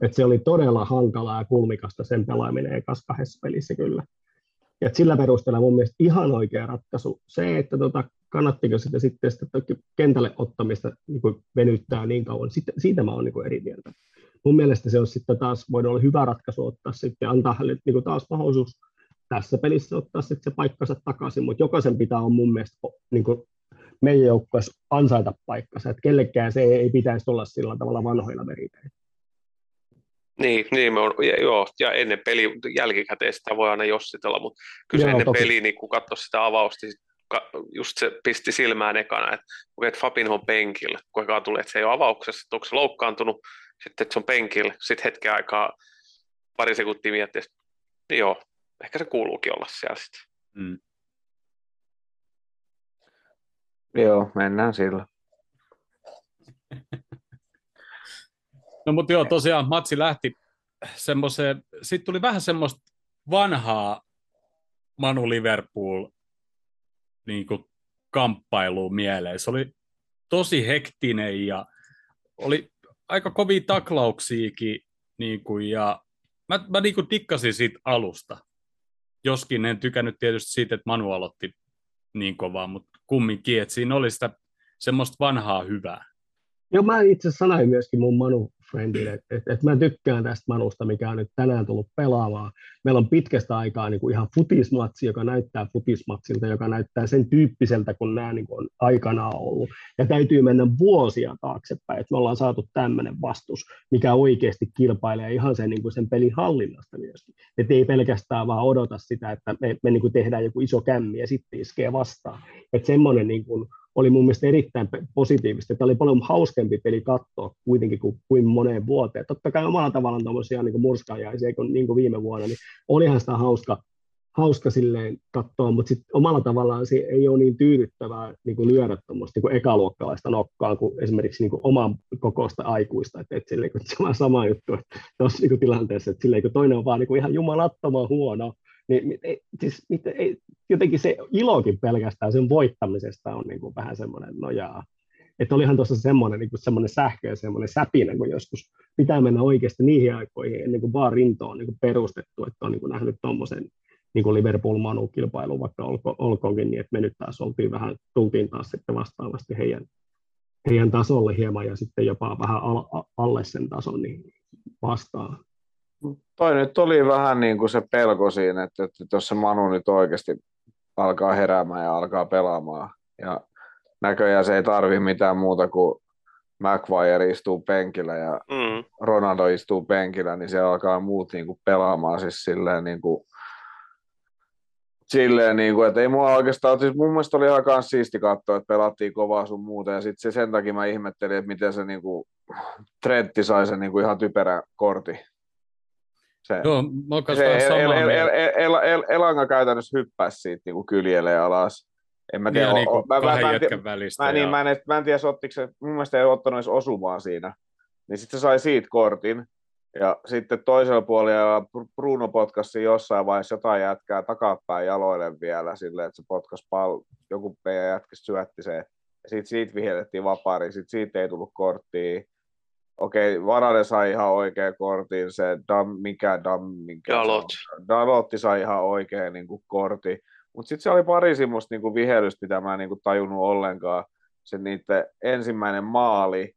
Et se oli todella hankalaa ja kulmikasta sen pelaaminen ekas kahdessa pelissä kyllä. Ja sillä perusteella mun mielestä ihan oikea ratkaisu. Se, että tota, kannattiko sitä sitten sitä kentälle ottamista niin kuin venyttää niin kauan, siitä, siitä mä oon niin eri mieltä. Mun mielestä se olisi sitten taas voinut olla hyvä ratkaisu ottaa sitten antaa hänelle niin kuin taas mahdollisuus tässä pelissä ottaa sitten se paikkansa takaisin, mutta jokaisen pitää on mun mielestä niin kuin meidän joukkueessa ansaita paikkansa, että kellekään se ei pitäisi olla sillä tavalla vanhoilla meriteillä. Niin, niin me on, ja, joo, ja ennen peli, jälkikäteen sitä voi aina jossitella, mutta kyllä Joo, ennen toki. peliä, niin kun katsoi sitä avausta, niin just se pisti silmään ekana, että okei, että Fabinho on penkillä, kun eka tuli, että se ei ole avauksessa, että onko se loukkaantunut, sitten että se on penkillä, sitten hetken aikaa pari sekuntia miettii, että niin joo, ehkä se kuuluukin olla siellä sitten. Mm. Joo, mennään sillä. No mutta joo, tosiaan matsi lähti semmoiseen, sitten tuli vähän semmoista vanhaa Manu Liverpool niin kuin kamppailua mieleen. Se oli tosi hektinen ja oli aika kovia taklauksiakin, niin kuin, ja mä, mä niin kuin dikkasin siitä alusta. Joskin en tykännyt tietysti siitä, että Manu aloitti niin kovaa, mutta kumminkin, että siinä oli sitä semmoista vanhaa hyvää. Joo, mä itse sanoin myöskin mun Manu friendille, että, että, että mä tykkään tästä Manusta, mikä on nyt tänään tullut pelaamaan. Meillä on pitkästä aikaa niin kuin ihan futismatsi, joka näyttää futismatsilta, joka näyttää sen tyyppiseltä, kun nämä niin kuin on aikanaan ollut. Ja täytyy mennä vuosia taaksepäin, että me ollaan saatu tämmöinen vastus, mikä oikeasti kilpailee ihan sen, niin kuin sen pelin hallinnasta myöskin. Että ei pelkästään vaan odota sitä, että me, me niin kuin tehdään joku iso kämmi ja sitten iskee vastaan. Että semmoinen niin kuin oli mun mielestä erittäin positiivista. Tämä oli paljon hauskempi peli katsoa kuitenkin kuin, kuin moneen vuoteen. Totta kai omalla tavallaan tuommoisia niin murskaajaisia kuin, niin kuin viime vuonna, niin olihan sitä hauska, hauska silleen katsoa, mutta sitten omalla tavallaan se ei ole niin tyydyttävää niin kuin lyödä tuommoista niin ekaluokkalaista nokkaa kuin esimerkiksi niin kuin oman kokoista aikuista. Että, että silleen, se on sama juttu tuossa niin tilanteessa, että silleen, kun toinen on vaan niin kuin ihan jumalattoman huono, niin siis, ei, jotenkin se ilokin pelkästään sen voittamisesta on niin kuin vähän semmoinen nojaa. Että olihan tuossa semmoinen, niin kuin semmoinen sähkö ja semmoinen säpinä, kun joskus pitää mennä oikeasti niihin aikoihin ennen kuin vaan rinto on niin kuin perustettu, että on niin kuin nähnyt tuommoisen niin kuin Liverpool-Manu-kilpailu, vaikka olko, olkoonkin niin, että me nyt taas oltiin vähän, tultiin taas sitten vastaavasti heidän, heidän tasolle hieman ja sitten jopa vähän al, alle sen tason niin vastaan toi nyt oli vähän niin kuin se pelko siinä, että, että jos se Manu nyt oikeasti alkaa heräämään ja alkaa pelaamaan. Ja näköjään se ei tarvi mitään muuta kuin McVire istuu penkillä ja mm. Ronaldo istuu penkillä, niin se alkaa muut niin kuin pelaamaan siis silleen niin kuin, silleen, niin kuin, että ei mua oikeastaan, siis mun mielestä oli ihan siisti katsoa, että pelattiin kovaa sun muuta, ja sitten sen takia mä ihmettelin, että miten se niin kuin, Trentti sai sen niin kuin ihan typerän kortin. Se, Joo, mä se el, el, el, el, el, el, Elanga käytännössä hyppäsi siitä niin kuin kyljelle alas. En mä tiedä, niin, o, niin mä, mä, mä, en, välistä. Mä, niin, mä, en, mä en tiedä, ottiko se, mun mielestä ei ottanut edes osumaan siinä. Niin sitten se sai siitä kortin. Ja sitten toisella puolella Bruno potkasi jossain vaiheessa jotain jätkää takapäin jaloille vielä silleen, että se potkas pal- joku meidän jätkä syötti se. Ja sitten siitä vihellettiin vapaari, sitten siitä ei tullut korttia okei, Varane sai ihan oikean kortin, se Dam, mikä Dam, mikä Dalot. Dalotti sai ihan oikean niin kuin, kortin, mutta sitten se oli pari semmoista niin vihelystä, mitä mä en niin kuin, tajunnut ollenkaan. Se niiden ensimmäinen maali,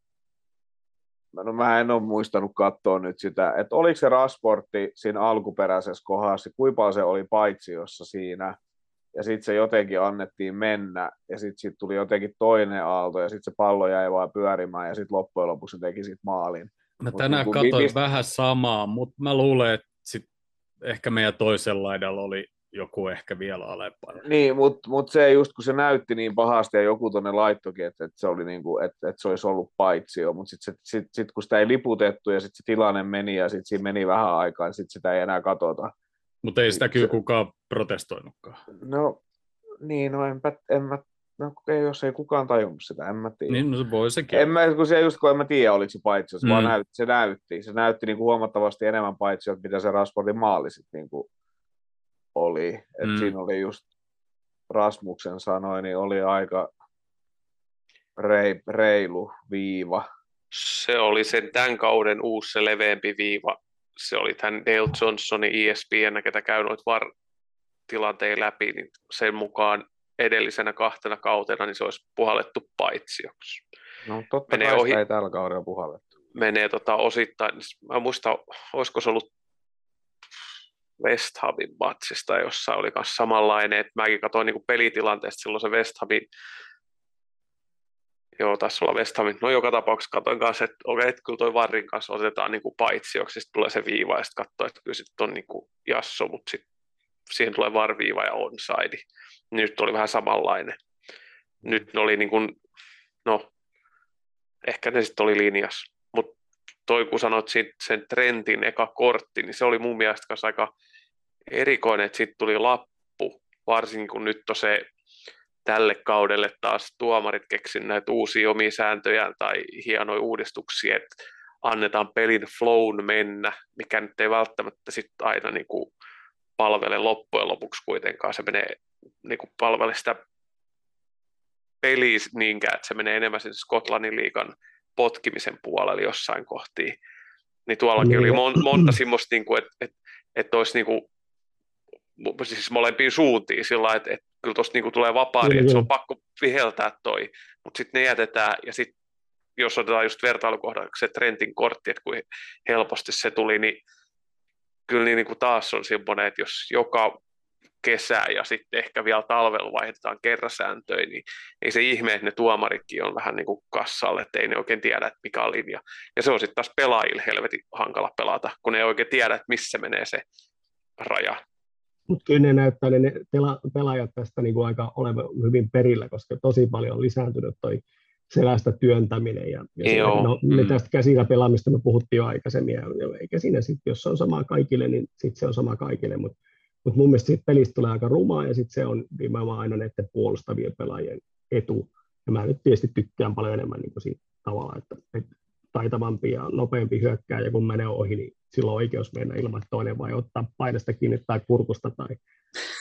no mä en ole muistanut katsoa nyt sitä, että oliko se rasportti siinä alkuperäisessä kohdassa, kuinka se oli paitsiossa siinä, ja sitten se jotenkin annettiin mennä, ja sitten sit tuli jotenkin toinen aalto, ja sitten se pallo jäi vaan pyörimään, ja sitten loppujen lopuksi se teki sitten maalin. Mä Mut tänään niin katsoin mist... vähän samaa, mutta mä luulen, että sit ehkä meidän toisella laidalla oli joku ehkä vielä alempana. Niin, mutta mut se just kun se näytti niin pahasti ja joku tuonne laittokin, että, että se oli niin kuin, että, että se olisi ollut jo, mutta sitten sit, sit, kun sitä ei liputettu ja sitten se tilanne meni ja sitten siinä meni vähän aikaa, niin sitten sitä ei enää katsota. Mutta ei sitä kyllä kukaan protestoinutkaan. No niin, no enpä, en mä, no ei, jos ei kukaan tajunnut sitä, en mä tiedä. Niin, no se voi sekin. En mä, kun se just kun en mä tiedä, oliko se paitsi, se mm. vaan näytti, se näytti. Se näytti niin kuin huomattavasti enemmän paitsi, mitä se Rasportin maali sitten niin kuin oli. Et mm. Siinä oli just Rasmuksen sanoi, niin oli aika rei, reilu viiva. Se oli sen tämän kauden uusi se leveämpi viiva, se oli tämän Dale Johnsonin ESPN, ketä käy noita VAR-tilanteen läpi, niin sen mukaan edellisenä kahtena kautena niin se olisi puhallettu paitsioksi. No totta menee kai ohi, ei tällä kaudella puhallettu. Menee tota osittain, mä muistan, olisiko se ollut West Hamin matsista, jossa oli myös samanlainen, että mäkin katsoin niin pelitilanteesta silloin se West Hamin Joo, tässä olla West Hamin. No joka tapauksessa katsoin kanssa, että okei, että kyllä toi Varrin kanssa otetaan niin kuin paitsioksi, sitten tulee se viiva ja sitten että kyllä sitten on niin kuin jasso, mutta sitten siihen tulee varviiva ja onside. Nyt oli vähän samanlainen. Nyt ne oli niin kuin, no, ehkä ne sitten oli linjas. Mutta toi kun sanoit sen trendin eka kortti, niin se oli mun mielestä aika erikoinen, että sitten tuli lappu, varsinkin kun nyt on se tälle kaudelle taas tuomarit keksinyt näitä uusia omia sääntöjä tai hienoja uudistuksia, että annetaan pelin flown mennä, mikä nyt ei välttämättä sitten aina niin kuin palvele loppujen lopuksi kuitenkaan. Se menee niin kuin palvele sitä peliä niinkään, että se menee enemmän sen Skotlannin liikan potkimisen puolelle jossain kohtiin. Niin tuollakin oli mon, monta semmoista, niin kuin, että, että, että olisi niin kuin, siis molempiin suuntiin sillä että, että kyllä tuosta niin tulee vapaa, että se on pakko viheltää toi, mutta sitten ne jätetään ja sitten jos otetaan just vertailukohdaksi se Trentin kortti, että kuin helposti se tuli, niin kyllä niin, niin kuin taas on semmoinen, että jos joka kesä ja sitten ehkä vielä talvella vaihdetaan kerrasääntöjä, niin ei se ihme, että ne tuomaritkin on vähän niin kuin kassalle, että ei ne oikein tiedä, että mikä on linja. Ja se on sitten taas pelaajille helvetin hankala pelata, kun ne ei oikein tiedä, että missä menee se raja. Mutta kyllä ne näyttää ne pela- pelaajat tästä niin kuin aika olevan hyvin perillä, koska tosi paljon on lisääntynyt toi selästä työntäminen. Ja, ja Joo. Se, no, me mm. tästä käsillä pelaamista me puhuttiin jo aikaisemmin, ja, eikä siinä sitten, jos se on sama kaikille, niin sitten se on sama kaikille, mutta mutta mun mielestä siitä pelistä tulee aika rumaa, ja sitten se on nimenomaan aina näiden puolustavien pelaajien etu. Ja mä nyt tietysti tykkään paljon enemmän niin siitä tavalla, että, että taitavampi ja nopeampi hyökkää, ja kun menee ohi, niin silloin on oikeus mennä ilman, toinen vai ottaa paidasta kiinni tai kurkusta tai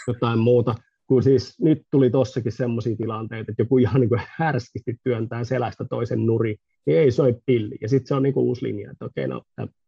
jotain muuta kun siis nyt tuli tossakin semmoisia tilanteita, että joku ihan niin kuin härskisti työntää selästä toisen nuri, niin ei soi pilli. Ja sitten se on niin kuin uusi linja, että okei, no,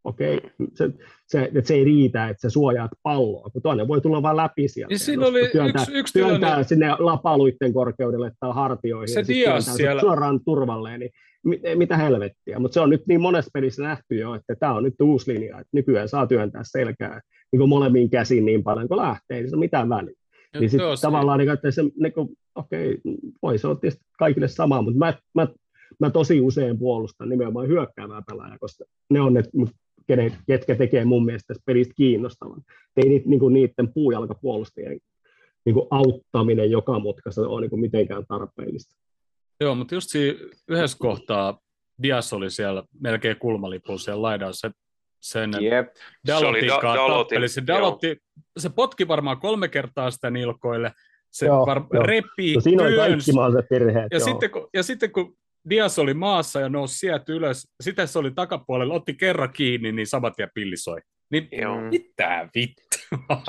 okei, se, se, että se ei riitä, että sä suojaat palloa, kun toinen voi tulla vain läpi sieltä. Niin siinä oli työntää, yksi, yksi työntää tilanne... sinne lapaluitten korkeudelle tai hartioihin. Se Dias siellä. Suoraan turvalleen, niin mit, mitä helvettiä. Mutta se on nyt niin monessa pelissä nähty jo, että tämä on nyt uusi linja, että nykyään saa työntää selkää niin kuin molemmin käsin niin paljon kuin lähtee, niin se on mitään väliä. Niin sitten tavallaan niin, että se, niin kuin, okei, voi se on tietysti kaikille sama, mutta mä, mä, mä tosi usein puolustan nimenomaan hyökkäävää pelaajaa, koska ne on ne, kenen, ketkä tekee mun mielestä tästä pelistä kiinnostavan. Ei niitä, niin kuin niiden puujalkapuolustajien niin kuin auttaminen joka mutkassa ole niin kuin mitenkään tarpeellista. Joo, mutta just siinä yhdessä kohtaa Dias oli siellä melkein kulmalipulla siellä laidassa, sen yep. Dalotin se da- tappeli. Se, Dalotti, se potki varmaan kolme kertaa sitä nilkoille, se joo, var- joo. repi, no, siinä oli kaikki mahdolliset virheet. Ja, sitten, kun, ja sitten kun Dias oli maassa ja nousi sieltä ylös, sitten se oli takapuolella, otti kerran kiinni, niin samat ja pillisoi. Niin Joo. mitä vittu?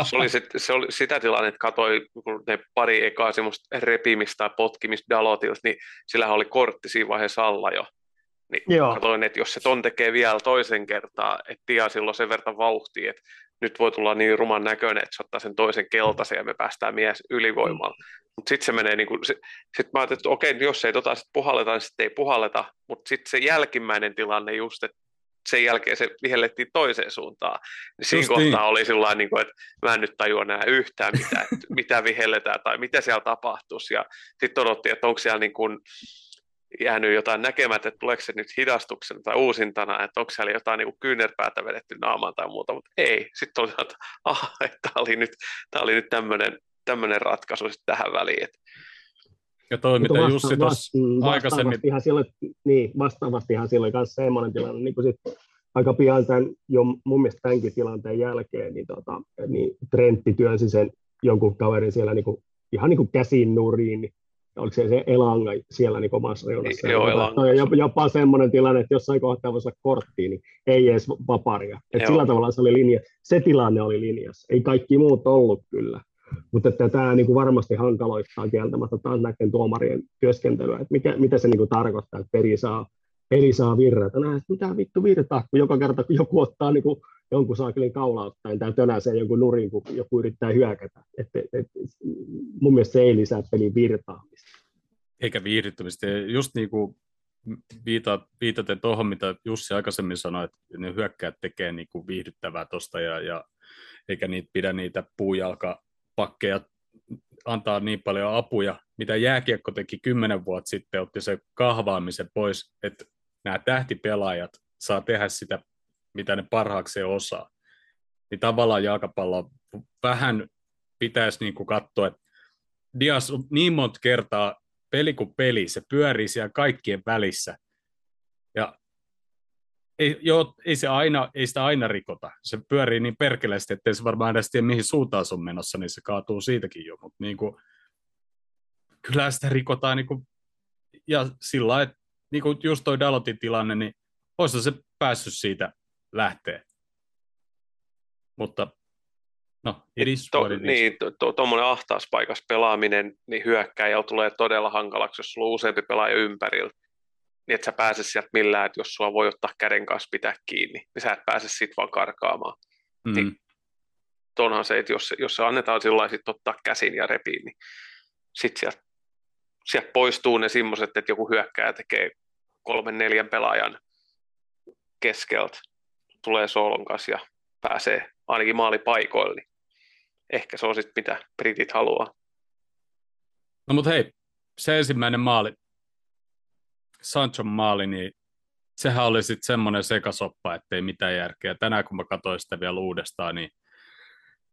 Se oli, sit, se oli sitä tilannetta, että katsoi kun ne pari ekaa semmoista repimistä tai potkimista Dalotilta, niin sillä oli kortti siinä vaiheessa alla jo. Niin Joo. katsoin, että jos se ton tekee vielä toisen kertaa, että Tia silloin sen verran vauhtia, että nyt voi tulla niin ruman näköinen, että se ottaa sen toisen keltaisen ja me päästään mies ylivoimalla. Mutta sitten se menee, niin sitten sit mä ajattelin, että okei, jos ei tota sit puhalleta, niin sitten ei puhalleta, mutta sitten se jälkimmäinen tilanne just, että sen jälkeen se vihellettiin toiseen suuntaan. Niin siinä Just kohtaa niin. oli sillä niin kuin, että mä en nyt tajua enää yhtään, mitä, mitä vihelletään tai mitä siellä tapahtuisi. Ja sitten odottiin, että onko siellä niin kuin, jäänyt jotain näkemättä, että tuleeko se nyt hidastuksen tai uusintana, että onko siellä jotain niin kyynärpäätä vedetty naamaan tai muuta, mutta ei. Sitten oli, että, aha, että tämä oli nyt, tämä oli nyt tämmöinen, tämmöinen ratkaisu sitten tähän väliin. Että... Ja toi, mitä vasta, Jussi tuossa aikaisemmin... Ihan silloin, niin, vastaavastihan silloin myös semmoinen tilanne, niin kuin sit aika pian tämän, jo mun mielestä tämänkin tilanteen jälkeen, niin, tota, niin Trentti työnsi sen jonkun kaverin siellä niin kuin, ihan niin kuin käsin nuriin, niin oliko se, se Elanga siellä niin omassa reunassa. Joo, Elanga. Jopa, jopa semmoinen tilanne, että jossain kohtaa voisi olla korttiin, niin ei edes vaparia. Et sillä tavalla se oli linja. Se tilanne oli linjassa. Ei kaikki muut ollut kyllä. Mutta että tämä niin kuin varmasti hankaloittaa kieltämättä taas näiden tuomarien työskentelyä, että mikä, mitä se niin kuin tarkoittaa, että peli saa, peli saa virrata. Näin, että mitä vittu virtaa, kun joka kerta kun joku ottaa niin kuin jonkun saakelin kaulauttaen tai tönäsee jonkun nurin, kun joku yrittää hyökätä. Et, et, et, mun mielestä se ei lisää pelin virtaamista. Eikä viihdyttämistä. Just niin kuin viita, viitaten tuohon, mitä Jussi aikaisemmin sanoi, että ne hyökkäät tekee niin kuin viihdyttävää tuosta ja, ja eikä niitä pidä niitä puujalkapakkeja antaa niin paljon apuja, mitä jääkiekko teki kymmenen vuotta sitten, otti se kahvaamisen pois, että nämä tähtipelaajat saa tehdä sitä mitä ne parhaakseen osaa. Niin tavallaan jalkapallo vähän pitäisi niin kuin katsoa, että Dias niin monta kertaa peli kuin peli, se pyörii siellä kaikkien välissä. Ja ei, joo, ei, se aina, ei sitä aina rikota. Se pyörii niin perkeleesti, että se varmaan edes tiedä, mihin suuntaan se on menossa, niin se kaatuu siitäkin jo. Mutta niin kuin, kyllä sitä rikotaan. Niin kuin, ja sillä että niin kuin just toi Dalotin tilanne, niin olisi se päässyt siitä lähteä. Mutta no, it is to, Niin, tuommoinen to, ahtaaspaikassa pelaaminen, niin hyökkäjällä tulee todella hankalaksi, jos sulla on useampi pelaaja ympärillä. Niin että sä pääset sieltä millään, että jos sua voi ottaa käden kanssa pitää kiinni, niin sä et pääse sit vaan karkaamaan. Mm. Niin, onhan se, että jos, jos se annetaan sillä sit ottaa käsin ja repiin, niin sitten sieltä, sieltä poistuu ne semmoiset, että joku hyökkää tekee kolmen neljän pelaajan keskeltä, tulee soolon kanssa ja pääsee ainakin maalipaikoille, niin ehkä se on sitten mitä britit haluaa. No mutta hei, se ensimmäinen maali, Sanchon maali, niin sehän oli sitten semmoinen sekasoppa, ettei mitään järkeä. Tänään kun mä katsoin sitä vielä uudestaan, niin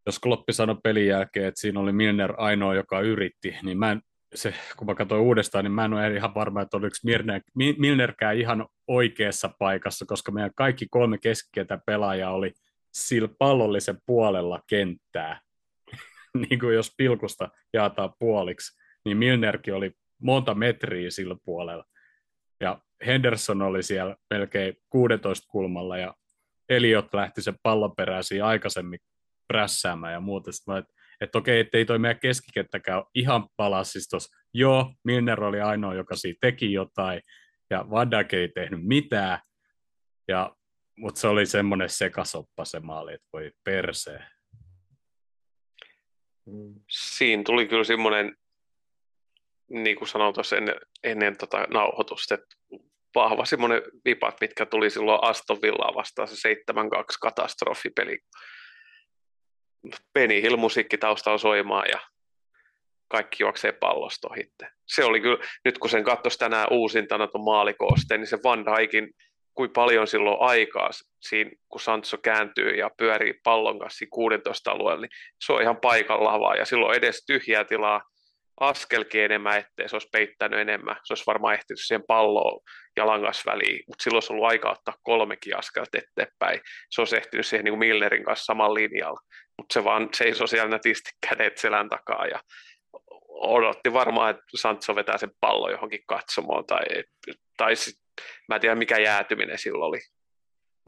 jos Kloppi sanoi pelin jälkeen, että siinä oli Milner ainoa, joka yritti, niin mä en, se, kun mä katsoin uudestaan, niin mä en ole ihan varma, että oliko Milner, Milnerkään ihan oikeassa paikassa, koska meidän kaikki kolme keskikentä pelaajaa oli sillä pallollisen puolella kenttää. niin kuin jos pilkusta jaetaan puoliksi, niin Milnerkin oli monta metriä sillä puolella. Ja Henderson oli siellä melkein 16 kulmalla ja Eliot lähti sen pallon peräisiin aikaisemmin prässäämään ja muuta. Sitten että, että okei, ettei toi meidän keskikenttäkään ihan palas. Siis tos, joo, Milner oli ainoa, joka siitä teki jotain, ja Van Dijk ei tehnyt mitään, ja, mutta se oli semmoinen sekasoppa se maali, että voi persee. Siinä tuli kyllä semmoinen, niin kuin sanoin tuossa ennen, ennen tota nauhoitusta, että vahva semmoinen vipat, mitkä tuli silloin Aston Villaa vastaan se 7-2 katastrofipeli. Penny Hill musiikki taustalla soimaan ja kaikki juoksee pallosta ohitte. Se oli kyllä, nyt kun sen katsoisi tänään uusintana tuon maalikoosteen, niin se Van Dijkin, kuin paljon silloin aikaa siinä, kun Sancho kääntyy ja pyörii pallon kanssa 16 alueella, niin se on ihan paikallaan vaan, ja silloin edes tyhjää tilaa askelkin enemmän, ettei se olisi peittänyt enemmän. Se olisi varmaan ehtinyt siihen palloon jalan kanssa väliin, mutta silloin olisi ollut aika ottaa kolmekin askelta eteenpäin. Se olisi ehtinyt siihen niin kuin Millerin kanssa saman linjalla, mutta se vaan seisoi siellä nätisti kädet selän takaa ja odotti varmaan, että Sancho vetää sen pallon johonkin katsomoon tai, tai sit, mä en tiedä mikä jäätyminen silloin oli.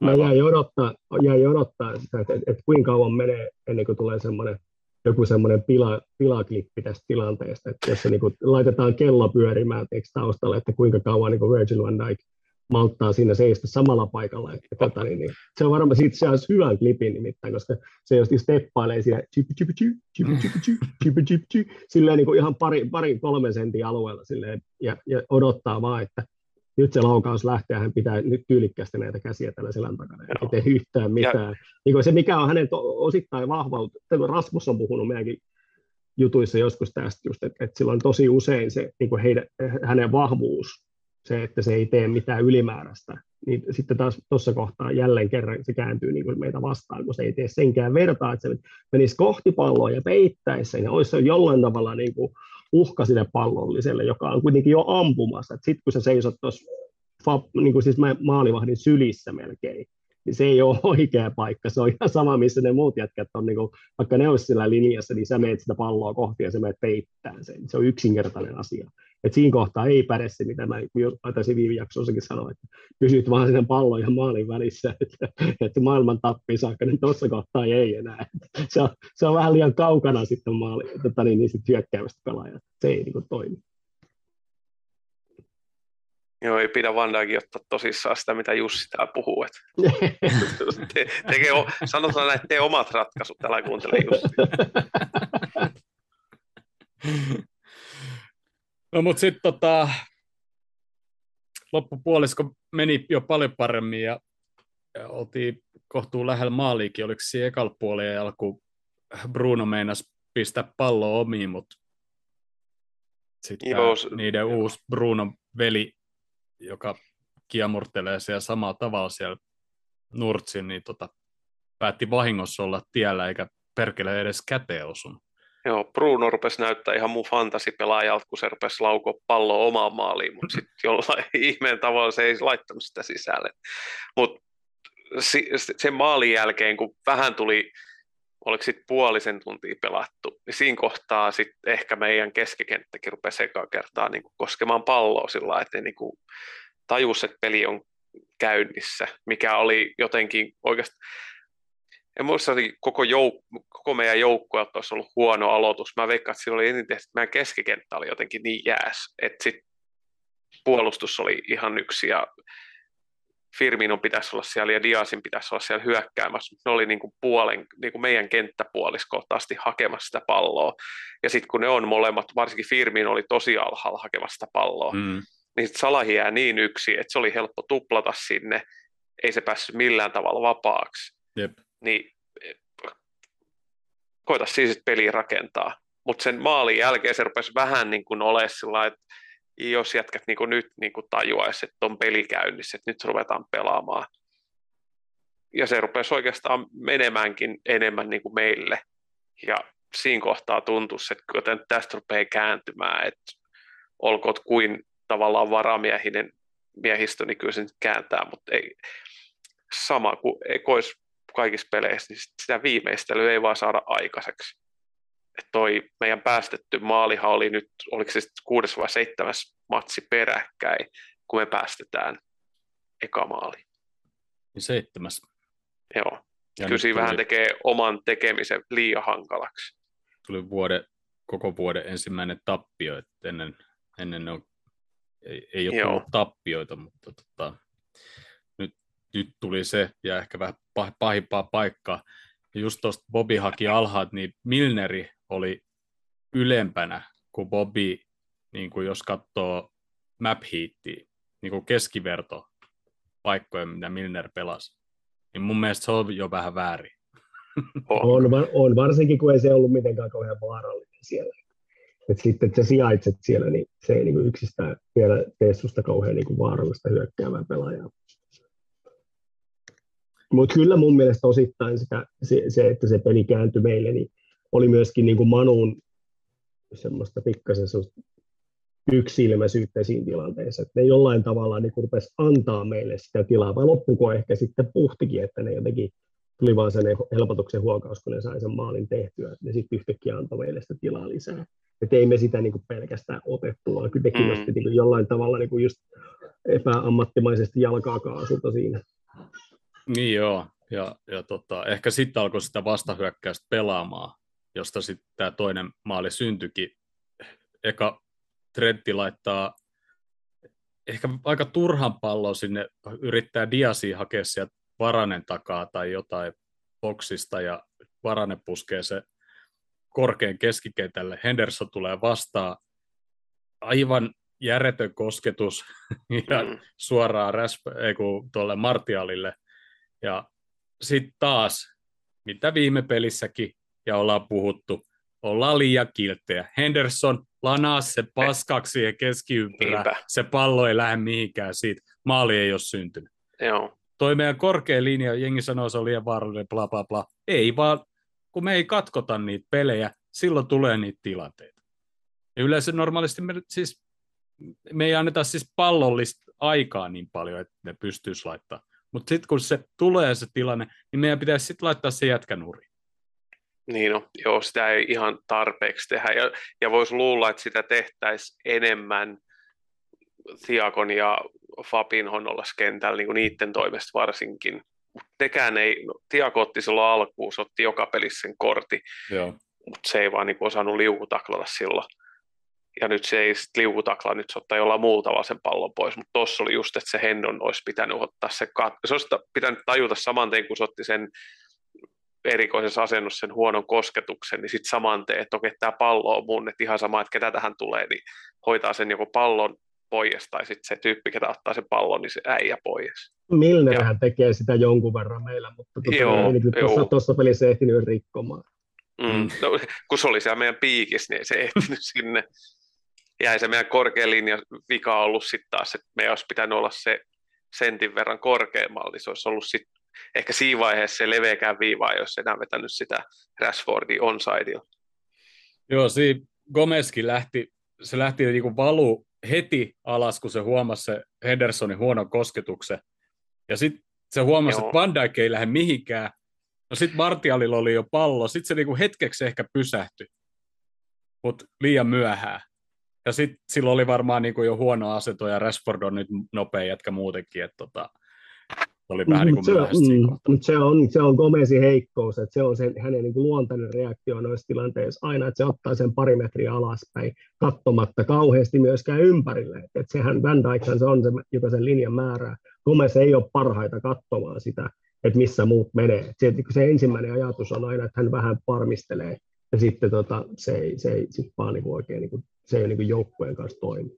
Mä jäin odottaa, jäin odottaa sitä, että, että, että kuinka kauan menee ennen kuin tulee semmoinen joku semmoinen pila, pilaklippi tästä tilanteesta, että jos se niin laitetaan kello pyörimään taustalle, että kuinka kauan niin kuin Virgil van Dijk malttaa siinä seistä samalla paikalla. Että, tota, niin, niin, se on varmaan siitä se olisi hyvän klipin nimittäin, koska se jos steppailee siinä silleen niin kuin ihan pari, pari kolmen sentin alueella silleen, ja, ja, odottaa vaan, että nyt se laukaus lähtee, hän pitää nyt tyylikkästi näitä käsiä tällä selän takana, ei tee yhtään mitään. Ja... Niin se, mikä on hänen osittain vahvautta, Rasmus on puhunut meidänkin jutuissa joskus tästä just, että, että sillä on tosi usein se niin kuin heidän, hänen vahvuus, se, että se ei tee mitään ylimääräistä, niin sitten taas tuossa kohtaa jälleen kerran se kääntyy niin kuin meitä vastaan, kun se ei tee senkään vertaa, että se menisi kohti palloa ja peittäisi sen, ja olisi se jollain tavalla niin kuin uhka sille pallolliselle, joka on kuitenkin jo ampumassa. Sitten kun sä seisot tuossa niin siis maalivahdin sylissä melkein, niin se ei ole oikea paikka. Se on ihan sama, missä ne muut jätkät on, niin kuin, vaikka ne olisi sillä linjassa, niin sä meet sitä palloa kohti ja sä meet peittämään sen. Se on yksinkertainen asia. Et siinä kohtaa ei päde se, mitä mä taisin viime jaksossakin sanoa, että pysyt vaan sen pallon ja maalin välissä, että, että maailman tappiin saakka, niin tuossa kohtaa ei enää. Se on, se on vähän liian kaukana sitten maali, tota, niin, niin sit hyökkäävästä pelaajasta. Se ei niin kuin, toimi. Joo, ei pidä Van ottaa tosissaan sitä, mitä Jussi täällä puhuu. Että te, tekee, sanotaan näin, että tee omat ratkaisut, täällä kuuntele Jussi. No mutta sitten tota, loppupuolisko meni jo paljon paremmin ja, ja oltiin kohtuun lähellä maaliikin. Oliko siinä ekalla puolella alku Bruno meinas pistää pallo omiin, mutta sitten niiden joo. uusi Bruno veli, joka kiemurtelee siellä samalla tavalla siellä Nurtsin, niin tota, päätti vahingossa olla tiellä eikä perkele edes käteen osunut. Joo, Bruno rupesi näyttää ihan mun fantasipelaajalta, kun se rupesi laukoa palloa omaan maaliin, mutta sitten jollain ihmeen tavalla se ei laittanut sitä sisälle. Mutta sen maalin jälkeen, kun vähän tuli, oliko sitten puolisen tuntia pelattu, niin siinä kohtaa sitten ehkä meidän keskikenttäkin rupesi ekaa kertaa niin koskemaan palloa sillä että niin tajus, että peli on käynnissä, mikä oli jotenkin oikeastaan, en muista, että koko, jouk- koko meidän joukkue olisi ollut huono aloitus. Mä veikkaan, että oli eniten, että meidän keskikenttä oli jotenkin niin jääs, että sit puolustus oli ihan yksi ja Firmino pitäisi olla siellä ja Diasin pitäisi olla siellä hyökkäämässä, ne oli niin kuin puolen, niin kuin meidän kenttäpuoliskohta asti hakemassa sitä palloa. Ja sitten kun ne on molemmat, varsinkin Firmino oli tosi alhaalla hakemassa sitä palloa, mm. niin sitten Salahi jää niin yksi, että se oli helppo tuplata sinne, ei se päässyt millään tavalla vapaaksi. Jep. Niin koita siis peli rakentaa. Mutta sen maalin jälkeen se rupesi vähän niin kuin olemaan sillä että jos jätkät niin kuin nyt niin kuin tajuaisi, että on peli käynnissä, että nyt ruvetaan pelaamaan. Ja se rupesi oikeastaan menemäänkin enemmän niin kuin meille. Ja siinä kohtaa tuntuu, että kyllä tästä rupeaa kääntymään, että olkoot kuin tavallaan varamiehinen miehistö, niin kyllä se nyt kääntää, mutta ei, sama kuin ekois kaikissa peleissä, niin sitä viimeistelyä ei vaan saada aikaiseksi että toi meidän päästetty maalihan oli nyt, oliko se sitten kuudes vai seitsemäs matsi peräkkäin, kun me päästetään eka maali. Seitsemäs. Joo. Ja Kyllä siinä tuli, vähän tekee oman tekemisen liian hankalaksi. Tuli vuode, koko vuoden ensimmäinen tappio, että ennen, ennen ne on, ei, ei ole tullut tappioita, mutta tota, nyt, nyt tuli se ja ehkä vähän pahimpaa paikkaa. Just tuosta Bobi haki alhaat, niin Milneri oli ylempänä kuin Bobby, niin kuin jos katsoo map heatia, niin kuin keskiverto paikkoja, mitä Milner pelasi. Niin mun mielestä se on jo vähän väärin. On, on, varsinkin kun ei se ollut mitenkään kauhean vaarallinen siellä. Et sitten, että sä sijaitset siellä, niin se ei niin kuin yksistään vielä tee susta kauhean niin kuin vaarallista hyökkäävää pelaajaa. Mutta kyllä mun mielestä osittain sitä, se, se, että se peli kääntyi meille, niin oli myöskin niin kuin Manun semmoista pikkasen yksilmäisyyttä siinä tilanteessa, että ne jollain tavalla niin rupesi antaa meille sitä tilaa, vai loppuko ehkä sitten puhtikin, että ne jotenkin tuli vaan sen helpotuksen huokaus, kun ne sai sen maalin tehtyä, että ne sitten yhtäkkiä antoi meille sitä tilaa lisää. Että ei me sitä niin kuin pelkästään otettu, vaan kyllä mm. niin kuin jollain tavalla niin kuin just epäammattimaisesti jalkaa kaasulta siinä. Niin joo, ja, ja tota, ehkä sitten alkoi sitä vastahyökkäystä pelaamaan, josta sitten tämä toinen maali syntyikin. Eka Trentti laittaa ehkä aika turhan pallon sinne, yrittää Diasi hakea sieltä Varanen takaa tai jotain boksista ja Varane puskee se korkean keskikentälle. Henderson tulee vastaan. Aivan järjetön kosketus ja mm. suoraan räspä, ei kun tuolle Martialille. Ja sitten taas, mitä viime pelissäkin, ja ollaan puhuttu, ollaan liian kilttejä. Henderson lanaa se paskaksi ja keskiympyrä, se pallo ei lähde mihinkään siitä, maali ei ole syntynyt. Joo. Toi meidän korkea linja, jengi sanoo, se on liian vaarallinen, bla bla bla. Ei vaan, kun me ei katkota niitä pelejä, silloin tulee niitä tilanteita. Ja yleensä normaalisti me, siis, me ei anneta siis pallollista aikaa niin paljon, että ne pystyisi laittamaan. Mutta sitten kun se tulee se tilanne, niin meidän pitäisi sitten laittaa se jätkä nurin. Niin no, joo, sitä ei ihan tarpeeksi tehdä. Ja, ja voisi luulla, että sitä tehtäisiin enemmän Thiakon ja Fabin honnollas kentällä, niin niiden toimesta varsinkin. Tekään ei, no, Thiago otti silloin alkuun, se otti joka pelissä sen kortti, mutta se ei vaan niin kuin, osannut liukutaklata silloin. Ja nyt se ei sitten liukutaklaa, nyt se ottaa jollain tavalla sen pallon pois, mutta tuossa oli just, että se Hendon olisi pitänyt ottaa se kat- Se olisi pitänyt tajuta saman tein, kun se otti sen erikoisessa asennossa sen huonon kosketuksen, niin sitten saman teen, että okei, tämä pallo on mun, että ihan sama, että ketä tähän tulee, niin hoitaa sen joko pallon pois, tai sitten se tyyppi, ketä ottaa sen pallon, niin se äijä pois. Milnerhän tekee sitä jonkun verran meillä, mutta tuota, joo, ei tuossa, tuossa pelissä ehtinyt rikkomaan. Mm. No, kun se oli siellä meidän piikissä, niin se ehtinyt sinne. Jäi se meidän korkea linja vika ollut sitten taas, että meidän olisi pitänyt olla se sentin verran korkeammalla, niin se olisi ollut sitten ehkä siinä vaiheessa se leveäkään viivaa, jos enää vetänyt sitä Rashfordia onsidea. Joo, siinä Gomeskin lähti, se lähti niin kuin valu heti alas, kun se huomasi se Hendersonin huonon kosketuksen. Ja sitten se huomasi, Joo. että Van Dijk ei lähde mihinkään. No sitten Martialilla oli jo pallo. Sitten se niinku hetkeksi ehkä pysähtyi, mutta liian myöhään. Ja sitten sillä oli varmaan niinku jo huono aseto ja Rashford on nyt nopea jätkä muutenkin. Että tota, oli vähän niin kuin se, mm, mutta se on, se on Gomezin heikkous, että se on sen, hänen niin kuin luontainen reaktio noissa tilanteissa aina, että se ottaa sen pari metriä alaspäin, katsomatta kauheasti myöskään ympärille. Että et sehän Van Dijkhan se on se, joka sen linjan määrää. Gomez ei ole parhaita katsomaan sitä, että missä muut menee. Se, se ensimmäinen ajatus on aina, että hän vähän parmistelee, ja sitten tota, se ei, se ei sit vaan niin kuin oikein, niin kuin, se ei niin kuin joukkueen kanssa toimi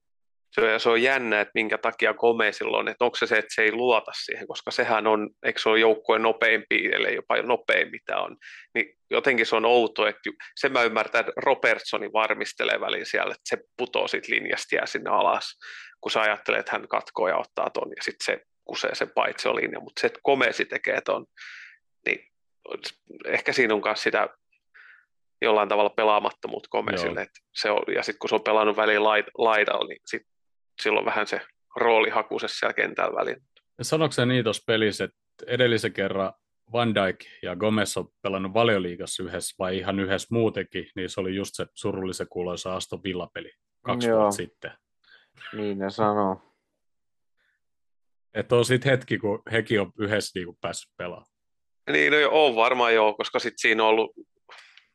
se on, se on jännä, että minkä takia Gome silloin, että onko se se, että se ei luota siihen, koska sehän on, eikö se ole joukkueen nopeampi, eli jopa nopein mitä on, niin jotenkin se on outo, että se mä ymmärtän, että Robertsoni varmistelee väliin siellä, että se putoo siitä linjasta ja sinne alas, kun sä ajattelee, että hän katkoo ja ottaa ton, ja sitten se kusee sen paitsiolinja, mutta se, että Komesi tekee ton, niin ehkä siinä on myös sitä jollain tavalla pelaamattomuutta Komesille, että se on, ja sitten kun se on pelannut väliin laidalla, niin sit silloin vähän se rooli hakusessa siellä kentällä välillä. Sanoiko se niin tuossa pelissä, että edellisen kerran Van Dijk ja Gomez on pelannut valioliigassa yhdessä vai ihan yhdessä muutenkin, niin se oli just se surullisen kuuloisa Aston Villa-peli kaksi Joo. vuotta sitten. Niin ne sanoo. Että on sitten hetki, kun hekin on yhdessä niin kuin päässyt pelaamaan. Niin, no on varmaan joo, koska sitten siinä on ollut,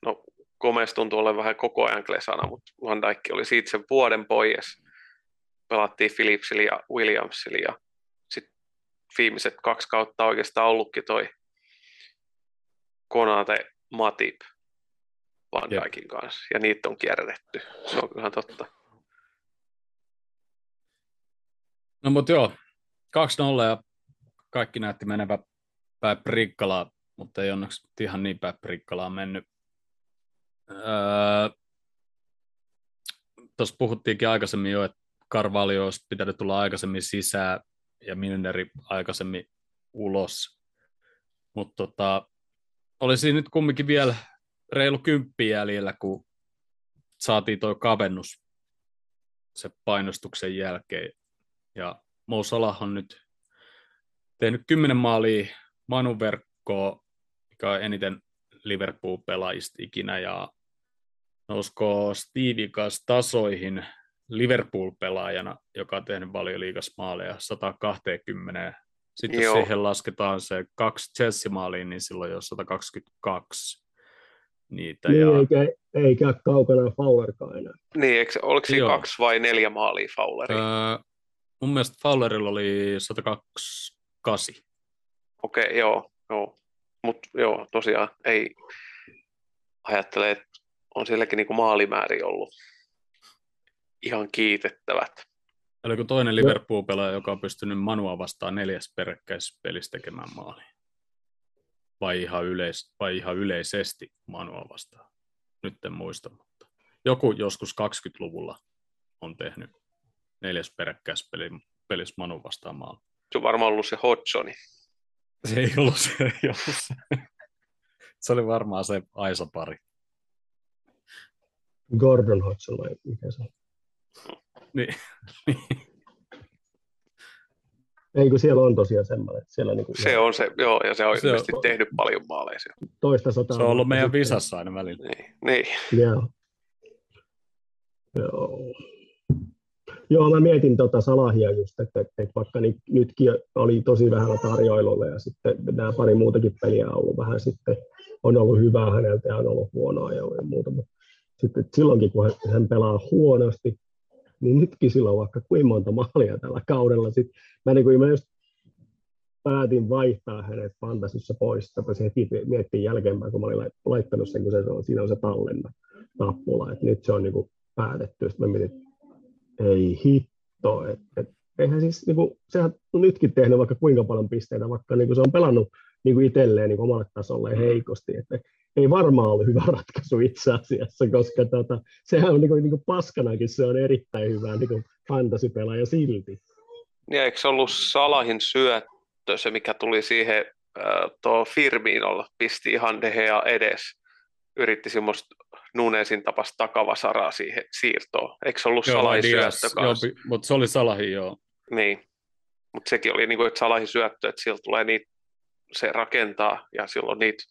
no Gomez tuntuu olevan vähän koko ajan klesana, mutta Van Dijk oli siitä sen vuoden pois pelattiin Philipsillä ja Williamsilla ja sitten viimeiset kaksi kautta oikeastaan ollutkin toi Konate Matip Van Dijkin kanssa ja niitä on kierrätetty. Se on kyllä totta. No mutta joo, 2-0 ja kaikki näytti menevä päin prikkalaa, mutta ei onneksi ihan niin päin prikkalaa mennyt. Öö, Tuossa puhuttiinkin aikaisemmin jo, että Carvalho olisi pitänyt tulla aikaisemmin sisään ja Milneri aikaisemmin ulos. Mutta tota, olisi nyt kumminkin vielä reilu kymppi jäljellä, kun saatiin tuo kavennus se painostuksen jälkeen. Ja Mo Salah on nyt tehnyt kymmenen maalia Manu verkkoa, mikä on eniten Liverpool-pelaajista ikinä, ja nousko kanssa tasoihin Liverpool-pelaajana, joka on tehnyt valioliigas maaleja 120. Sitten Joo. jos siihen lasketaan se kaksi Chelsea-maaliin, niin silloin jo 122 niitä. Niin, ja... eikä, eikä kaukana Fowlerkaan enää. Niin, eikö, oliko siinä kaksi vai neljä maalia Fowleria? Öö, mun mielestä Fowlerilla oli 128. Okei, okay, joo. joo. Mutta joo, tosiaan ei ajattele, että on sielläkin niinku maalimääri ollut ihan kiitettävät. Oliko toinen Liverpool-pelaaja, joka on pystynyt Manua vastaan neljäs peräkkäisessä pelissä tekemään maali? Vai ihan, yleis, vai ihan yleisesti Manua vastaan? Nyt en muista, mutta joku joskus 20-luvulla on tehnyt neljäs peräkkäisessä pelissä Manu vastaan maali. Se on varmaan ollut se Hodgsoni. Se ei ollut se, ei ollut se. se oli varmaan se Aisa-pari. Gordon Hodgson vai mikä se on? Niin. Ei kun siellä on tosiaan semmoinen. Siellä niin se on se, joo, ja se on se ilmeisesti on... tehnyt paljon maaleja. Toista sotaa. Se on ollut meidän visassa aina välillä. Niin, niin. Joo. Joo. Joo, mä mietin tota Salahia just, että, että, että vaikka niin, nytkin oli tosi vähän tarjoilulla ja sitten nämä pari muutakin peliä on ollut vähän sitten, on ollut hyvää häneltä ja on ollut huonoa ja muuta, mutta sitten silloinkin kun hän pelaa huonosti, niin nytkin sillä on vaikka kuinka monta maalia tällä kaudella. Sitten mä, niin kuin, mä just päätin vaihtaa hänet fantasissa pois, se heti miettii jälkeenpäin, kun mä olin laittanut sen, kun se on, siinä on se tallenna nappula, että nyt se on niin kuin päätetty. Sitten mä mietin, ei hitto, että et, eihän siis, niin kuin, sehän on nytkin tehnyt vaikka kuinka paljon pisteitä, vaikka niin kuin se on pelannut niin kuin itselleen niin kuin omalle tasolle heikosti, että ei varmaan ole hyvä ratkaisu itse asiassa, koska tota, sehän on niin kuin, niin kuin paskanakin, se on erittäin hyvä niin kuin fantasy-pelaaja silti. Ja eikö se ollut Salahin syöttö, se mikä tuli siihen äh, tuo Firminolla, pisti ihan Dehea edes, yritti semmoista Nunesin tapasta takavasaraa siihen siirtoon. Eikö se ollut joo, Salahin syöttö kanssa? Joo, mutta se oli Salahin, joo. Niin, mutta sekin oli niin kuin, että Salahin syöttö, että sieltä tulee niitä se rakentaa ja silloin niitä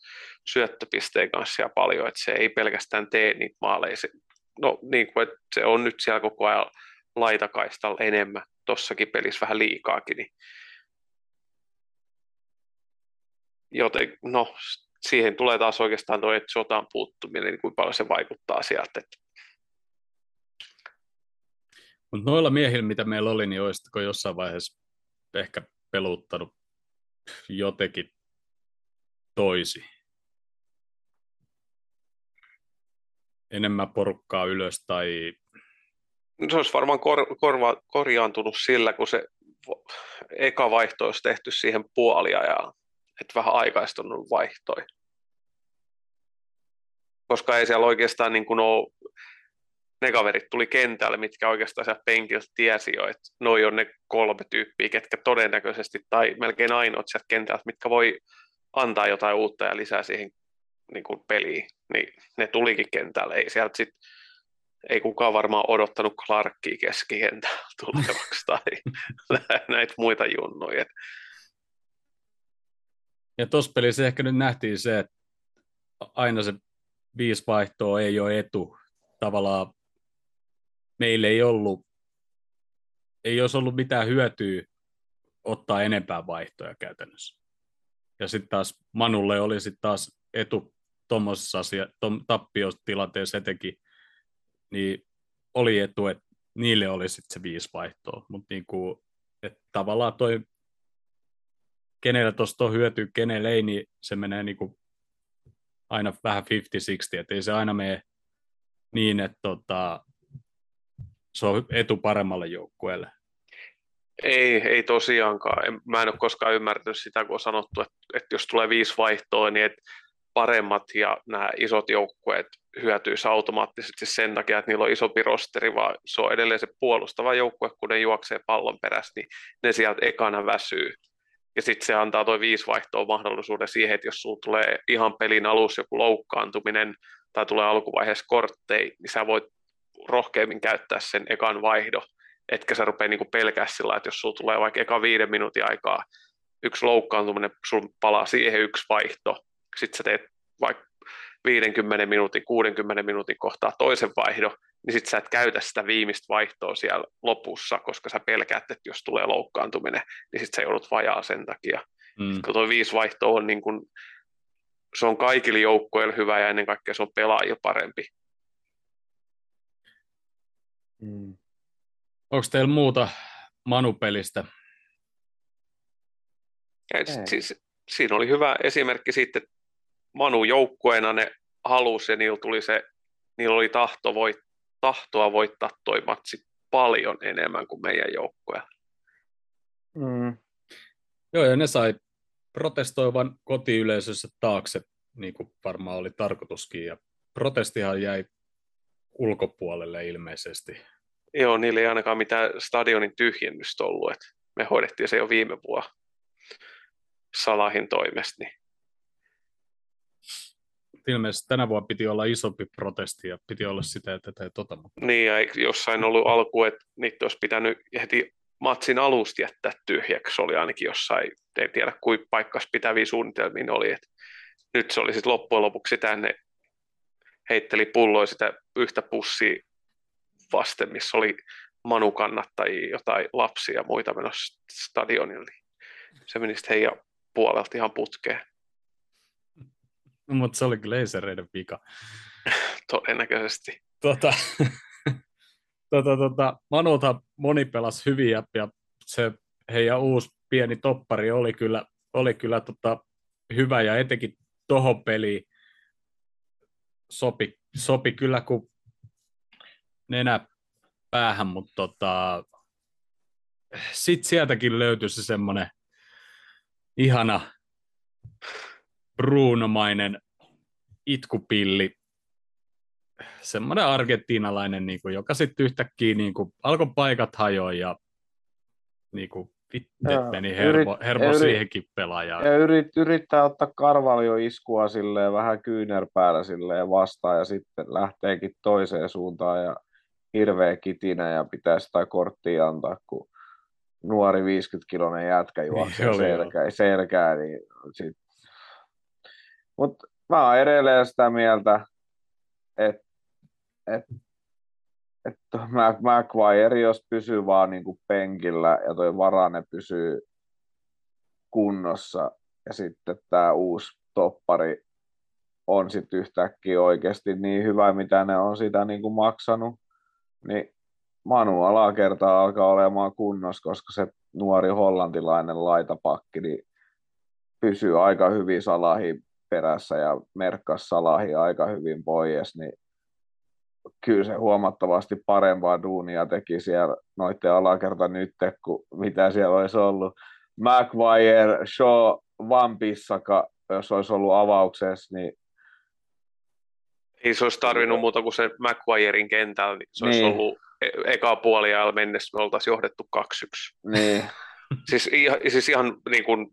syöttöpisteen kanssa ja paljon, että se ei pelkästään tee niitä maaleja. Se, no niin kuin, että se on nyt siellä koko ajan laitakaistalla enemmän, tossakin pelissä vähän liikaakin, niin joten, no, siihen tulee taas oikeastaan tuo sotaan puuttuminen, niin kuin paljon se vaikuttaa sieltä. Että... Mutta noilla miehillä, mitä meillä oli, niin olisitko jossain vaiheessa ehkä peluttanut jotenkin toisi? Enemmän porukkaa ylös tai... Se olisi varmaan kor- korva- korjaantunut sillä, kun se eka vaihto olisi tehty siihen puolia ja että vähän aikaistunut vaihtoi. Koska ei siellä oikeastaan niin kuin ole, ne kaverit tuli kentälle, mitkä oikeastaan siellä penkiltä tiesi jo, että noi on ne kolme tyyppiä, ketkä todennäköisesti, tai melkein ainoat sieltä kentältä, mitkä voi antaa jotain uutta ja lisää siihen niin kuin peliin, niin ne tulikin kentälle. Ei sieltä sit, ei kukaan varmaan odottanut Clarkia keskikentällä tulevaksi tai näitä muita junnuja. Ja tuossa pelissä ehkä nyt nähtiin se, että aina se viisi vaihtoa ei ole etu. Tavallaan meillä ei ollut, ei olisi ollut mitään hyötyä ottaa enempää vaihtoja käytännössä. Ja sitten taas Manulle oli sitten taas etu tuommoisessa asia, tom, tappiotilanteessa etenkin, niin oli etu, että niille oli sitten se viisi vaihtoa. Mutta niinku, tavallaan toi kenellä tuosta on hyötyä, kenellä ei, niin se menee niin kuin aina vähän 50-60, että ei se aina mene niin, että tota, se on etu paremmalle joukkueelle. Ei, ei tosiaankaan. Mä en ole koskaan ymmärtänyt sitä, kun on sanottu, että, että jos tulee viisi vaihtoa, niin että paremmat ja nämä isot joukkueet hyötyisi automaattisesti sen takia, että niillä on isompi rosteri, vaan se on edelleen se puolustava joukkue, kun ne juoksee pallon perässä, niin ne sieltä ekana väsyy. Ja sitten se antaa tuo viisi vaihtoa mahdollisuuden siihen, että jos sulla tulee ihan pelin alussa joku loukkaantuminen tai tulee alkuvaiheessa korttei, niin sä voit rohkeammin käyttää sen ekan vaihdo, etkä sä rupea niinku pelkää sillä, että jos sulla tulee vaikka eka viiden minuutin aikaa yksi loukkaantuminen, sulla palaa siihen yksi vaihto, sitten sä teet vaikka 50 minuutin, 60 minuutin kohtaa toisen vaihdon, niin sitten sä et käytä sitä viimeistä vaihtoa siellä lopussa, koska sä pelkäät, että jos tulee loukkaantuminen, niin sitten sä joudut vajaa sen takia. Mm. Kun tuo viisi vaihtoa on niin kun, se on kaikille joukkoille hyvä ja ennen kaikkea se on pelaajia parempi. Mm. Onko teillä muuta Manupelistä? Ja, siis, siinä oli hyvä esimerkki siitä, että Manu joukkueena ne halusi ja niillä, tuli se, niillä oli tahto voit, tahtoa voittaa toi matsi paljon enemmän kuin meidän joukkoja. Mm. Joo, ja ne sai protestoivan kotiyleisössä taakse, niin kuin varmaan oli tarkoituskin, ja protestihan jäi ulkopuolelle ilmeisesti. Joo, niillä ei ainakaan mitään stadionin tyhjennystä ollut, että me hoidettiin se jo viime vuonna Salahin toimesta, niin ilmeisesti tänä vuonna piti olla isompi protesti ja piti olla sitä, että tätä tota. Mutta... Niin, ja jossain ollut alku, että niitä olisi pitänyt heti matsin alusta jättää tyhjäksi, oli ainakin jossain, en tiedä kuinka paikkas pitäviä suunnitelmia oli, että nyt se oli sitten loppujen lopuksi tänne heitteli pulloa sitä yhtä pussia vasten, missä oli Manu-kannattajia, jotain lapsia ja muita menossa stadionille. Se meni sitten heidän puolelta ihan putkeen. Mutta se oli glazereiden vika. Todennäköisesti. Tota, tota, tota, Manulta moni pelasi hyvin ja, ja se heidän uusi pieni toppari oli kyllä, oli kyllä tota, hyvä ja etenkin tohon peliin sopi, sopi kyllä kuin nenä päähän, mutta tota, sitten sieltäkin löytyi se semmoinen ihana Brunomainen itkupilli, semmoinen argentiinalainen, niin kuin, joka sitten yhtäkkiä niin kuin, alkoi paikat hajoa ja niin kuin, Vittet meni hermo, hermo yrit, siihenkin pelaajaan. Ja yrit, yrittää ottaa karvalio iskua silleen vähän kyynärpäällä silleen vastaan ja sitten lähteekin toiseen suuntaan ja hirveä kitinä ja pitää sitä korttia antaa, kun nuori 50-kilonen jätkä juoksee selkää, selkää, niin sit mutta mä oon edelleen sitä mieltä, että et, et McGuire, jos pysyy vaan niin kuin penkillä ja toi Varane pysyy kunnossa, ja sitten tämä uusi toppari on sitten yhtäkkiä oikeasti niin hyvä, mitä ne on sitä niin kuin maksanut, niin Manu alakerta alkaa olemaan kunnossa, koska se nuori hollantilainen laitapakki niin pysyy aika hyvin Salahi perässä ja merkkas Salahi aika hyvin pois, niin kyllä se huomattavasti parempaa duunia teki siellä noiden alakerta nyt, kuin mitä siellä olisi ollut. Maguire, Shaw, Van Bissaka, jos olisi ollut avauksessa, niin ei se olisi tarvinnut muuta kuin se McGuirein kentällä, niin se olisi niin. ollut e- eka puoliajalla mennessä, me oltaisiin johdettu 2-1. Niin. siis, ihan, siis ihan niin kuin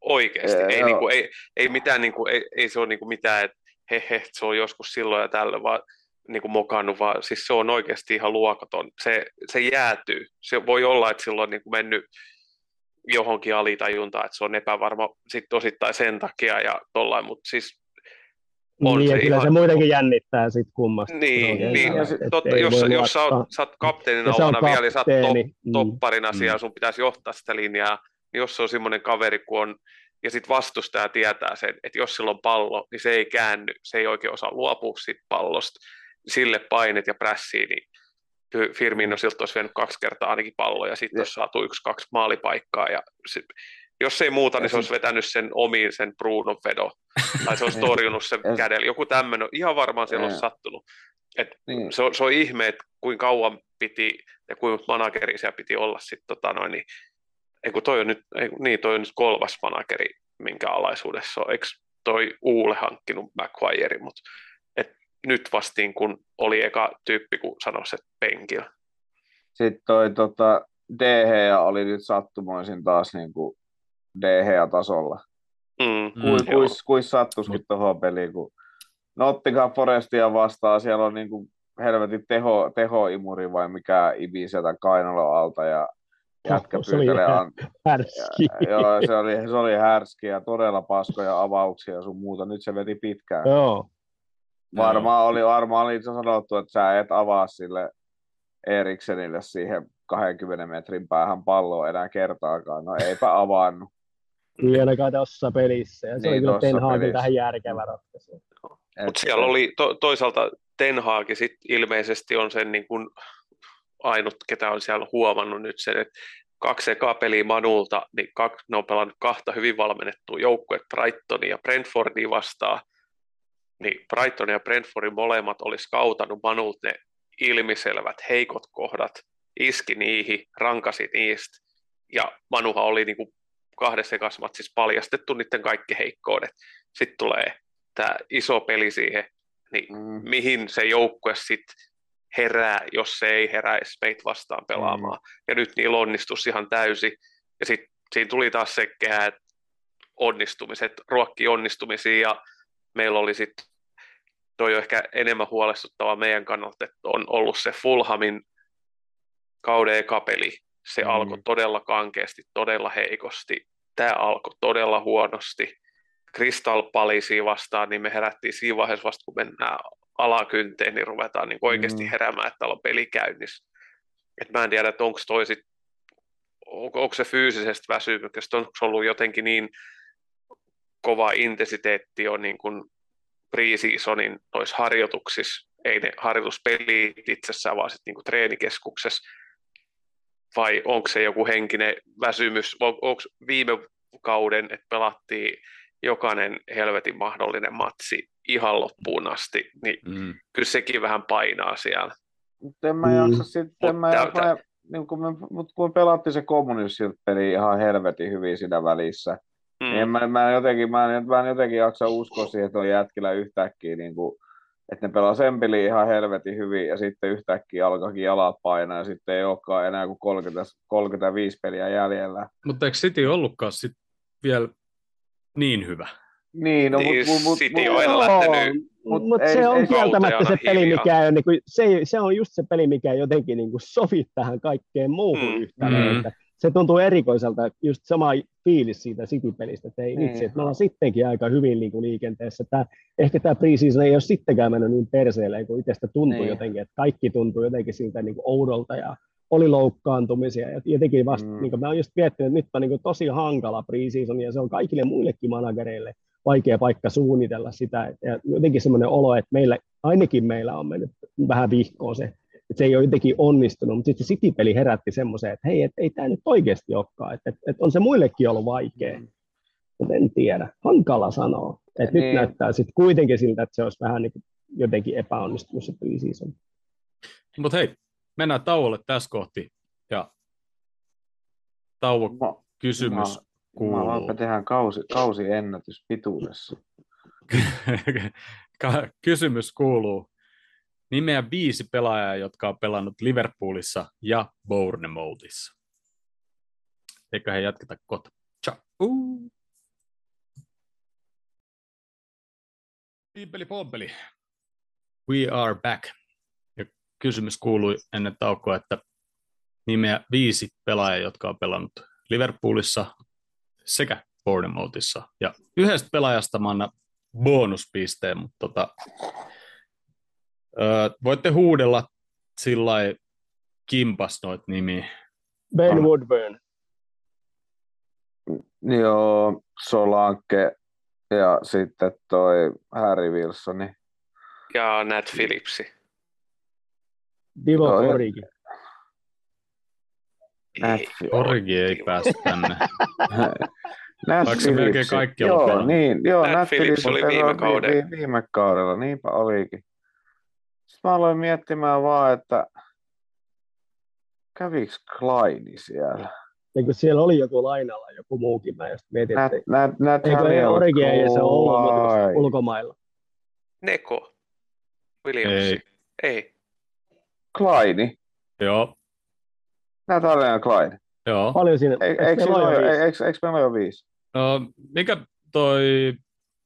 oikeasti, ei, ei, niin kuin, ei, ei, mitään, niin kuin, ei, ei se ole niin kuin mitään, että he, he, se on joskus silloin ja tällä, vaan niin kuin mokannut, vaan siis se on oikeasti ihan luokaton. Se, se jäätyy. Se voi olla, että silloin on niin kuin mennyt johonkin alitajuntaan, että se on epävarma sitten osittain sen takia ja tollain, mutta siis on niin, se kyllä ihan... se muutenkin jännittää sitten kummasta. Niin, no, niin ja sit, totta, jos, jos sä, oot, sä oot kapteenina omana vielä, niin sä oot top, mm. topparina mm. siellä, sun pitäisi johtaa sitä linjaa, niin jos se on semmoinen kaveri, kun on, ja sitten vastustaja tietää sen, että jos sillä on pallo, niin se ei käänny, se ei oikein osaa luopua siitä pallosta, sille painet ja prässiin, niin Firmino siltä olisi vienyt kaksi kertaa ainakin palloa, ja sitten olisi saatu yksi, kaksi maalipaikkaa, ja sit, jos ei muuta, niin se olisi vetänyt sen omiin sen Brunon vedo, tai se olisi torjunut sen kädellä. Joku tämmöinen, ihan varmaan siellä olisi sattunut. Et niin. se, on, se on ihme, että kuinka kauan piti ja kuinka manageri siellä piti olla sitten tota noin, niin, ei kun toi on nyt, ei, niin toi on nyt kolmas manageri, minkä alaisuudessa on. Eikö toi Uule hankkinut McQuire, mutta nyt vastiin, kun oli eka tyyppi, kun sanoi se penkillä. Sitten toi tota, DH oli nyt sattumoisin taas niin kuin DH-tasolla. Mm, kuin, mm, kuis, kuis sattuisikin tuohon peliin, kun Nottingham Forestia vastaan, siellä on niin kuin helvetin teho, tehoimuri vai mikä ibi sieltä kainalon alta ja jätkä pyytelee. An... Härski. Ja, joo, se oli, se oli härski ja todella paskoja avauksia ja sun muuta. Nyt se veti pitkään. Joo. Varmaan oli, varmaan oli sanottu, että sä et avaa sille Eriksenille siihen 20 metrin päähän palloa enää kertaakaan. No eipä avannut. Ei ainakaan tuossa pelissä. Ja se niin, oli kyllä Ten Hagin tähän järkevä ratkaisu. Mutta siellä oli to, toisaalta Ten Hag sit ilmeisesti on sen niin kuin ainut, ketä on siellä huomannut nyt sen, että kaksi ekaa peliä Manulta, niin kaksi, ne on pelannut kahta hyvin valmennettua joukkuetta Brightonia ja Brentfordia vastaan, niin Brighton ja Brentfordin molemmat olisi kautannut Manulta ne ilmiselvät heikot kohdat, iski niihin, rankasi niistä, ja Manuha oli niin kuin kahdessa ekassa paljastettu niiden kaikki heikkoudet. Sitten tulee tämä iso peli siihen, niin mm. mihin se joukkue sitten herää, jos se ei heräisi meitä vastaan pelaamaan. Mm. Ja nyt niillä onnistus ihan täysi. Ja sitten siinä tuli taas se kehä, että onnistumiset, ruokki onnistumisia ja meillä oli sitten toi on ehkä enemmän huolestuttava meidän kannalta, että on ollut se Fulhamin kauden eka peli. Se mm. alkoi todella kankeasti, todella heikosti. Tämä alkoi todella huonosti. Crystal vastaan, niin me herättiin siinä vaiheessa vasta, kun mennään alakynteen, niin ruvetaan niin oikeasti mm. heräämään, että täällä on peli käynnissä. Et mä en tiedä, että onko toi sit, onko, onko se fyysisestä väsymyksestä, onko se ollut jotenkin niin kova intensiteetti on niin kuin pre-seasonin noissa harjoituksissa, ei ne harjoituspelit itsessään, vaan sitten niinku treenikeskuksessa, vai onko se joku henkinen väsymys, onko viime kauden, että pelattiin jokainen helvetin mahdollinen matsi ihan loppuun asti, niin mm. kyllä sekin vähän painaa siellä. Mutta en mä jaksa sitten, mä, mä, niin kun, me, mut kun me pelattiin se kommunistit peli ihan helvetin hyvin siinä välissä, Mm. En, mä, mä, jotenkin, mä, en, mä en jotenkin jaksa uskoa siihen, että on jätkillä yhtäkkiä, niin kuin, että ne pelaa sen peli ihan helvetin hyvin ja sitten yhtäkkiä alkaakin jalat painaa ja sitten ei olekaan enää kuin 30, 35 peliä jäljellä. Mutta eikö City ollutkaan sit vielä niin hyvä? Niin, no, niin mut, mut, City mut, on aina lähtenyt mutta mut se on kieltämättä se peli, mikä on, niin kuin, se, se on just se peli, mikä jotenkin niin kuin sovi tähän kaikkeen muuhun mm. yhtään. Mm. Se tuntuu erikoiselta, just sama fiilis siitä City-pelistä, että ei itse, että me ollaan sittenkin aika hyvin niin kuin liikenteessä. Tää, ehkä tämä preseason ei ole sittenkään mennyt niin perseelle, kun itsestä tuntuu niin. jotenkin, että kaikki tuntuu jotenkin siltä niin kuin oudolta ja oli loukkaantumisia ja jotenkin vasta, Mm. niin mä oon just miettinyt, että nyt on niin tosi hankala preseason ja se on kaikille muillekin managereille vaikea paikka suunnitella sitä ja jotenkin semmoinen olo, että meillä, ainakin meillä on mennyt vähän vihkoon se, että se ei ole jotenkin onnistunut, mutta sitten se City-peli herätti semmoiseen, että hei, et ei tämä nyt oikeasti olekaan, että, että, että on se muillekin ollut vaikea, mutta en tiedä, hankala sanoa, että Niin. nyt näyttää sitten kuitenkin siltä, että se olisi vähän niin kuin jotenkin epäonnistunut se preseason. Mutta hei, mennään tauolle tässä kohti. Ja tauon Ma- kysymys Ma- kuuluu. Jumalauta, tehdään kausi, kausi ennätys pituudessa. Ka- kysymys kuuluu. Nimeä viisi pelaajaa, jotka on pelannut Liverpoolissa ja Bournemouthissa. Eiköhän jatketa kohta. Ciao. Pimpeli pompeli. We are back. Ja kysymys kuului ennen taukoa, että nimeä viisi pelaajaa, jotka on pelannut Liverpoolissa sekä Bournemouthissa. Ja yhdestä pelaajasta mä annan bonuspisteen, mutta tota, öö, voitte huudella sillä kimpas noit nimiä. Ben On. Woodburn. Joo, Solanke ja sitten toi Harry Wilsoni. Ja Nat Phillipsi. Divo Origi. Origi ei päästä tänne. Nat Vaikka se melkein kaikki Joo, niin, joo, Nat Nat Phillips Phillips oli viime pelannut kauden. Vi, viime kaudella, niinpä olikin. Sitten mä aloin miettimään vaan, että käviks Kleini siellä? Ja kun siellä oli joku lainalla, joku muukin, mä just mietin, Nat, että Nat, Nat eikö ei Origi ei se ole ollut ulkomailla. Neko. Williams. Ei. Ei. Kleini. Joo, Natalia Klein. joo. Paljon siinä. Eikö, eikö eikö, meillä ole jo eikö, viisi? eikö, eikö meillä ole viisi? No, mikä toi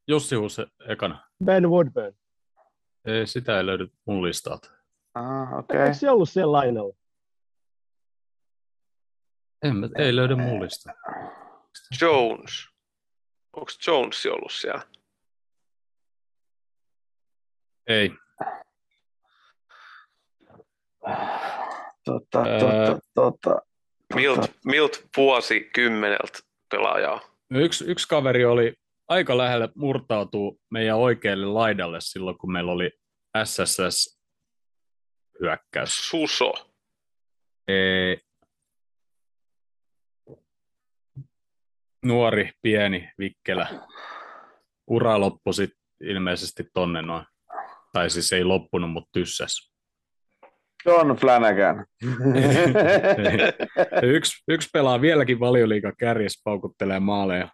Jussi Huus ekana? Ben Woodburn. Ei, sitä ei löydy mun listalta. Ah, okei. Eikö se ollut siellä lainalla? En, mä- ei löydy mun listalta. Jones. Onko Jones ollut siellä? Ei. Tota, Ää. tota, tota. Milt, milt vuosikymmeneltä pelaajaa. Yksi, yksi kaveri oli aika lähellä murtautua meidän oikealle laidalle silloin, kun meillä oli SSS-hyökkäys. Suso. Ei. Nuori, pieni, vikkelä. Ura loppui sit ilmeisesti tonne noin. Tai siis ei loppunut, mutta tyssäs. John Flanagan. yksi, yksi pelaa vieläkin valioliiga kärjessä paukuttelee maaleja.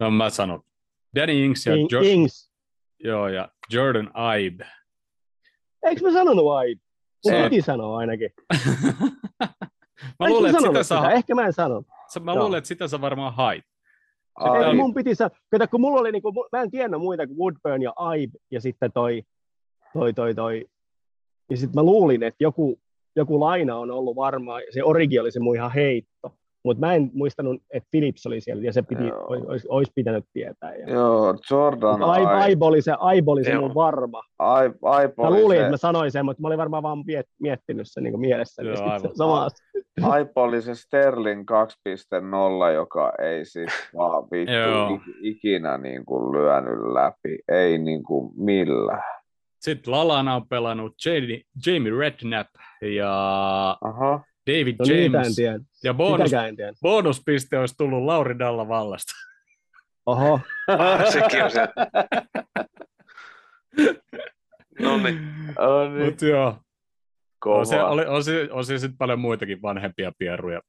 No mä sanon. Danny Ings ja, Ing- jo- Ings. joo, ja Jordan Ibe. Eikö mä sanonut Aib? Mun Se- piti sanoa ainakin. mä Eikö luulen, että sitä sitä? Ehkä mä en sanonut. sä- mä Joo. luulen, että sitä sä varmaan hait. Ai, Ei, mun piti sanoa. Kato, kun mulla oli niinku, mu- mä en tiennyt muita kuin Woodburn ja Aib ja sitten toi, toi, toi, toi. Ja sitten mä luulin, että joku, joku laina on ollut varmaan, se Origi oli se mun ihan heitto. Mutta mä en muistanut, että Philips oli siellä ja se piti, olisi, olisi, pitänyt tietää. Ja... Joo, Jordan Aib, Aib oli se, Aib oli se Joo. mun varma. Aib, Aib Mä luulin, se, että mä sanoin sen, mutta mä olin varmaan vaan miet, miettinyt sen niin mielessä. Joo, aivan. Sama, Aib oli se Sterling 2.0, joka ei siis vaan vittu ikinä niin kuin lyönyt läpi. Ei niin kuin millään. Sitten Lalana on pelannut Jamie, Jamie Redknapp ja Aha. David no niitä en James. tiedä. Ja bonus, en tiedä. bonuspiste olisi tullut Lauri Dalla vallasta. Oho, Ah, sekin on se. No niin. On niin Mutta joo, kova. on, se, oli, on, se, on se sitten paljon muitakin vanhempia pieruja,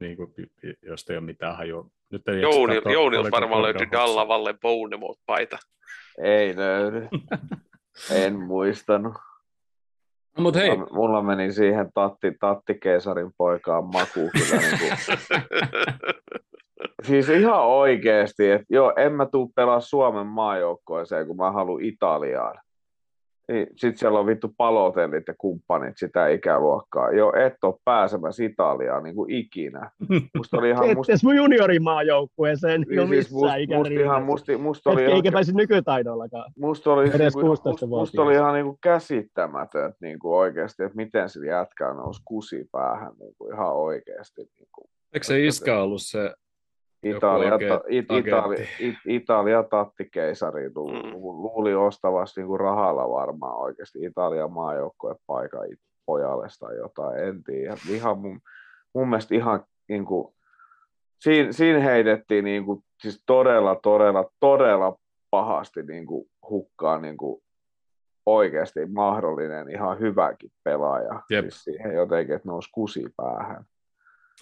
niin kuin, josta ei ole mitään hajua. Nyt ei Jouni, katsoa, Jounilta oliko varmaan Gordon löytyi Hodgson. Dallavalle Bournemouth-paita. Ei löydy. en muistanut. No, Mutta hei, Mulla, mulla meni siihen Tatti, Tatti Keesarin poikaan maku kyllä. Niin kuin, siis ihan oikeasti, että joo, en mä tuu pelaa Suomen maajoukkoeseen, kun mä haluan Italiaan. Niin, Sitten siellä on vittu palotellit ja kumppanit sitä ikäluokkaa. Jo et ole pääsemässä Italiaan niin kuin ikinä. Musta oli ihan... Musta... mun juniorimaajoukkueeseen niin siis missään must, must ihan, must, musta oli Eikä ihan, pääsi nykytaidollakaan. musta oli, edes niinku, 16 musta, musta oli ihan niin kuin käsittämätön että niin kuin oikeasti, että miten sillä jätkää nousi kusi päähän niin kuin ihan oikeasti. Niin kuin, Eikö se iskä ollut se Italia, ta, it, Italia, it, Italia tattikeisari lu, Mm. lu, luuli ostavasti niin kuin rahalla varmaan oikeasti Italian maajoukkojen paikan pojalle tai jotain, en tiedä. Ihan mun, mun mielestä ihan niin kuin, siinä, siinä heitettiin niin kuin, siis todella, todella, todella pahasti niin kuin, hukkaan niin kuin, oikeasti mahdollinen ihan hyväkin pelaaja. Jep. Siis siihen jotenkin, että nousi kusi päähän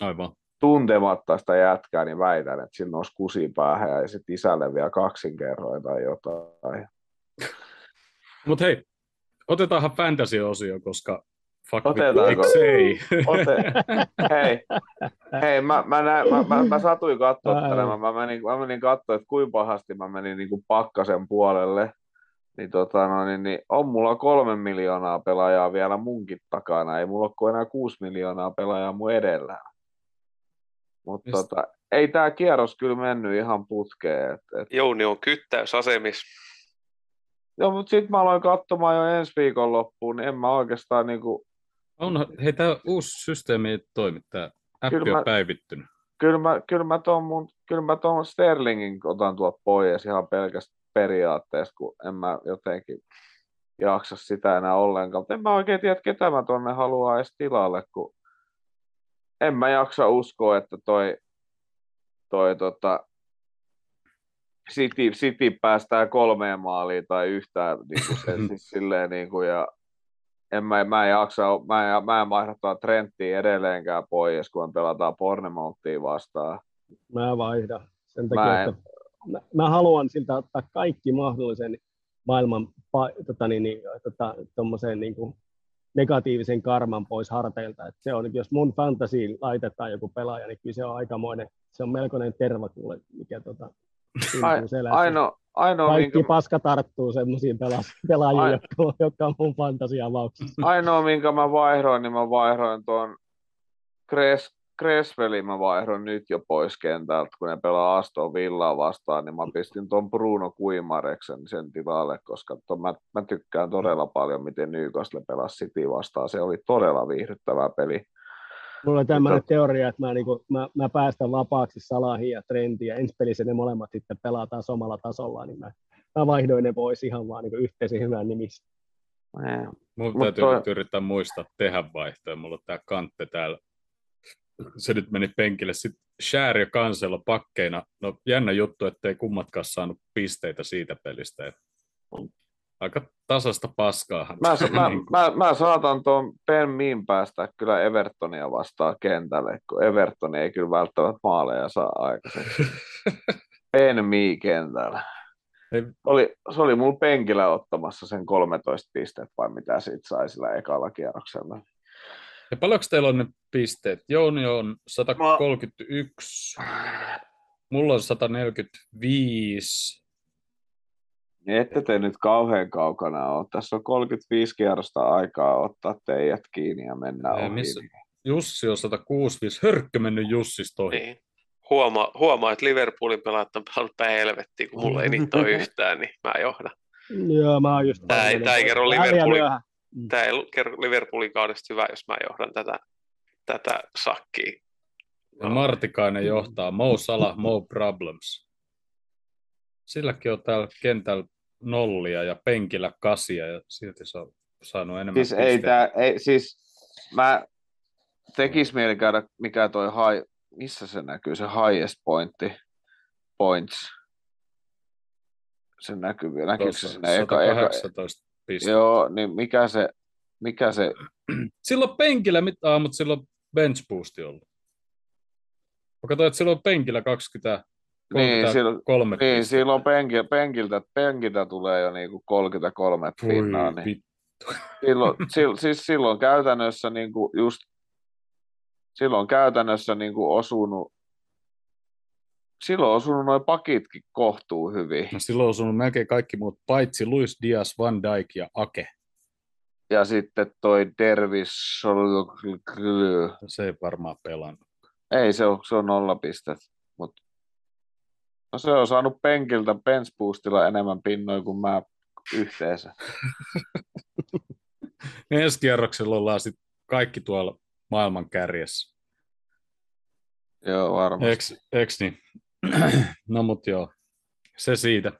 Aivan. Tuntematta sitä jätkää, niin väitän, että sillä nousi kusi päähän ja sitten isälle vielä kaksinkerroin tai jotain. Mutta hei, otetaanhan fantasy-osio, koska fuck Otetaanko? miksei. Ote, hei, hei mä, mä, näin, mä, mä, mä satuin katsottelemaan, Ai. mä menin, mä menin katsoa, että kuinka pahasti mä menin niin kuin pakkasen puolelle, niin, tota, no, niin, niin on mulla kolme miljoonaa pelaajaa vielä munkin takana, ei mulla ole kuin enää kuusi miljoonaa pelaajaa mun edellä. Mutta tota, ei tämä kierros kyllä mennyt ihan putkeen. Et, et, Jouni on kyttäysasemis. joo, mutta sitten mä aloin katsomaan jo ensi viikon loppuun, niin en mä oikeastaan niinku, On, hei, tämä uusi systeemi ei toimi, tämä appi Kyllä on mä- päivittynyt. kyllä mä, kyllä mä ton mun, kyllä mä ton Sterlingin otan tuolta pois ihan pelkästä periaatteesta, kun en mä jotenkin jaksa sitä enää ollenkaan. Mutta en mä oikein tiedä, ketä mä tonne haluaa edes tilalle, kun en mä jaksa uskoa, että toi, toi tota, City, City päästää kolmeen maaliin tai yhtään niin kuin se, siis silleen niin kuin, ja en mä, mä en jaksa, mä en, mä en vaihda tuota Trenttiä edelleenkään pois, kun pelataan Pornemouttia vastaan. Mä vaihdan. Sen takia, Mä en- että mä, mä, haluan siltä ottaa kaikki mahdollisen maailman tota, niin, niin, tota, tommoseen, niin kuin negatiivisen karman pois harteilta. Et se on, jos mun fantasiin laitetaan joku pelaaja, niin kyllä se on aikamoinen, se on melkoinen tervakuule, mikä tota. Ainoa, ainoa, Kaikki minkä, paska tarttuu semmoisiin pela- pelaajiin, Ai- jotka, jotka on mun fantasiavauksissa. ainoa, minkä mä vaihdoin, niin mä vaihdoin tuon Kres, Kresvelin mä vaihdoin nyt jo pois kentältä, kun ne pelaa Aston Villaa vastaan, niin mä pistin tuon Bruno Kuimareksen sen tilalle, koska ton, mä, mä, tykkään todella paljon, miten Newcastle pelasi City vastaan. Se oli todella viihdyttävä peli. Mulla on tämmöinen Mutta- teoria, että mä, niinku, mä, mä päästän vapaaksi Salahin ja Trentin ja ensi pelissä ne molemmat sitten pelataan samalla tasolla, niin mä, mä vaihdoin ne pois ihan vaan niinku yhteisen hyvän nimissä. Mun Mut täytyy toi- yrittää muistaa tehdä vaihtoja. Mulla on tää kantte täällä. Se nyt meni penkille. Sitten Share ja Kanselo pakkeina. No jännä juttu, ettei kummatkaan saanut pisteitä siitä pelistä. Et aika tasasta paskaahan. Mä, mä, Niin mä, mä saatan tuon Ben Min päästä kyllä Evertonia vastaan kentälle, kun Everton ei kyllä välttämättä maaleja saa aikaiseksi. Ben Mi kentällä. Ei- Oli, se oli mulla penkillä ottamassa sen 13 pistettä vai mitä siitä sai sillä ekalla kierroksella. Ja paljonko teillä on ne pisteet? Jouni on 131. Mulla on 145. Niin ette te nyt kauhean kaukana ole. Tässä on 35 kierrosta aikaa ottaa teidät kiinni ja mennä Ei, ohi. missä- Jussi on 165. Hörkkö mennyt Jussista ohi. Niin. Huomaa, huomaa, että Liverpoolin pelaajat on pelannut päin helvettiin, kun mulla ei niitä ole yhtään, niin mä johdan. Joo, mä oon just... Tää ei- tää ei kerro Liverpoolin- myöhään. Tämä ei kerro Liverpoolin kaudesta hyvä, jos mä johdan tätä, tätä sakkia. Ja Martikainen johtaa. Mo Salah, Mo Problems. Silläkin on täällä kentällä nollia ja penkillä kasia ja silti se on saanut enemmän Siis ei tää, ei, siis mä tekis mieli käydä, mikä toi high, missä se näkyy, se highest pointti, points. Se näkyy, vielä, näkyykö se sinne eka, eka, 118 pistettä. joo, niin mikä se, mikä se, Silloin penkillä, mit, ah, mutta silloin bench boosti ollut. Mä katsoin, että silloin penkillä 20, niin, silloin, 33 niin silloin penkiltä, penkiltä, penkiltä tulee jo niinku 33 pinnaa, niin vittu. silloin, sil, siis silloin käytännössä niinku just silloin käytännössä niinku osunut silloin on osunut noin pakitkin kohtuu hyvin. No silloin on osunut melkein kaikki muut, paitsi Luis Diaz, Van Dijk ja Ake. Ja sitten toi Dervis, Se ei varmaan pelannut. ei se on, se on nolla pistet, mutta no se on saanut penkiltä bench boostilla enemmän pinnoja kuin mä yhteensä. Ensi kierroksella ollaan sitten kaikki tuolla maailman kärjessä. Joo, varmasti. Eks, eks niin? No mut joo, se siitä.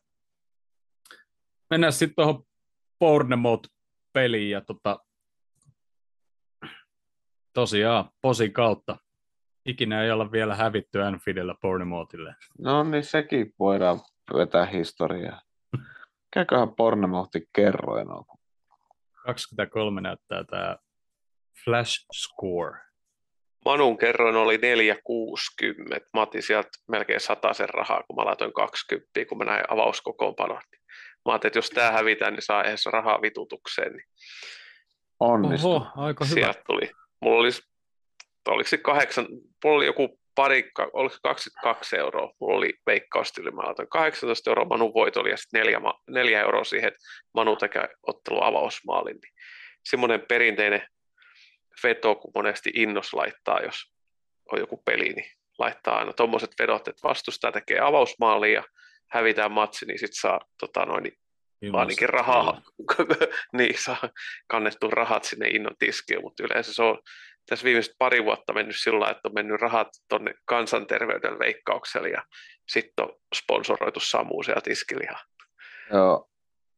Mennään sitten tuohon Bournemouth-peliin ja tota, tosiaan posin kautta. Ikinä ei olla vielä hävitty Anfieldillä Bournemouthille. No niin, sekin voidaan vetää historiaa. Käyköhän Pornemouthti kerroin on. 23 näyttää tämä Flash Score. Manun kerroin oli 4,60. Mä otin sieltä melkein sen rahaa, kun mä laitoin 20, kun mä näin avauskokoonpanot. Mä ajattelin, että jos tämä hävitään, niin saa edes rahaa vitutukseen. Niin Onnistu. Oho, aika hyvä. sieltä tuli. Mulla olisi, oliko se kahdeksan, mulla oli joku pari, oliko se 22 euroa, mulla oli veikkaustili, mä laitoin 18 euroa, Manu voit oli ja sitten 4, 4 euroa siihen, että Manu tekee ottelu avausmaalin. Niin semmoinen perinteinen veto, kun monesti innos laittaa, jos on joku peli, niin laittaa aina tuommoiset vedot, että vastustaja tekee avausmaalin ja hävitään matsi, niin sitten saa tota noin, niin ainakin rahaa, niin saa kannettu rahat sinne innon tiskiin, mutta yleensä se on tässä viimeiset pari vuotta mennyt sillä että on mennyt rahat tuonne kansanterveyden veikkaukselle ja sitten on sponsoroitu Samu sieltä tiskillä Joo.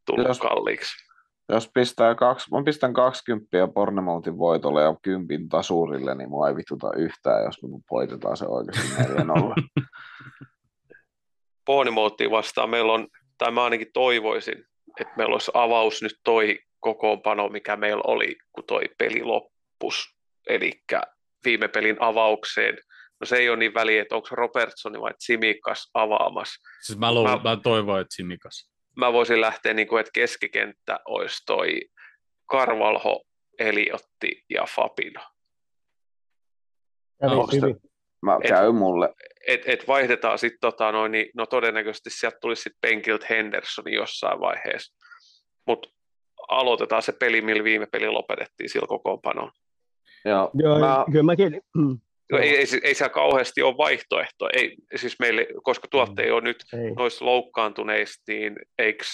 tullut Jos- kalliiksi. Jos pistää kaksi, mä pistän 20 Pornemoutin voitolle ja 10 tasurille, niin mua ei vituta yhtään, jos me voitetaan se oikeasti 4-0. Bournemouthiin vastaan meillä on, tai mä ainakin toivoisin, että meillä olisi avaus nyt toi kokoonpano, mikä meillä oli, kun toi peli loppus. Eli viime pelin avaukseen. No se ei ole niin väliä, että onko Robertsoni vai Tsimikas avaamassa. Siis mä, luulen, Mä- mä toivon, että Simikas. Mä voisin lähteä, niin kuin, että keskikenttä olisi toi Karvalho, Eliotti ja Fabino. Hyvin. Mä Et- käy mulle. Et, et vaihdetaan sitten, tota, noin, niin, no todennäköisesti sieltä tulisi sitten penkiltä Henderson jossain vaiheessa. Mutta aloitetaan se peli, millä viime peli lopetettiin sillä kokoonpanoon. Ja Joo, mä, kyllä mäkin, No, ei, ei, ei siellä kauheasti ole vaihtoehtoa, ei, siis meille, koska tuolta ei ole nyt ei. noista loukkaantuneista, niin eikö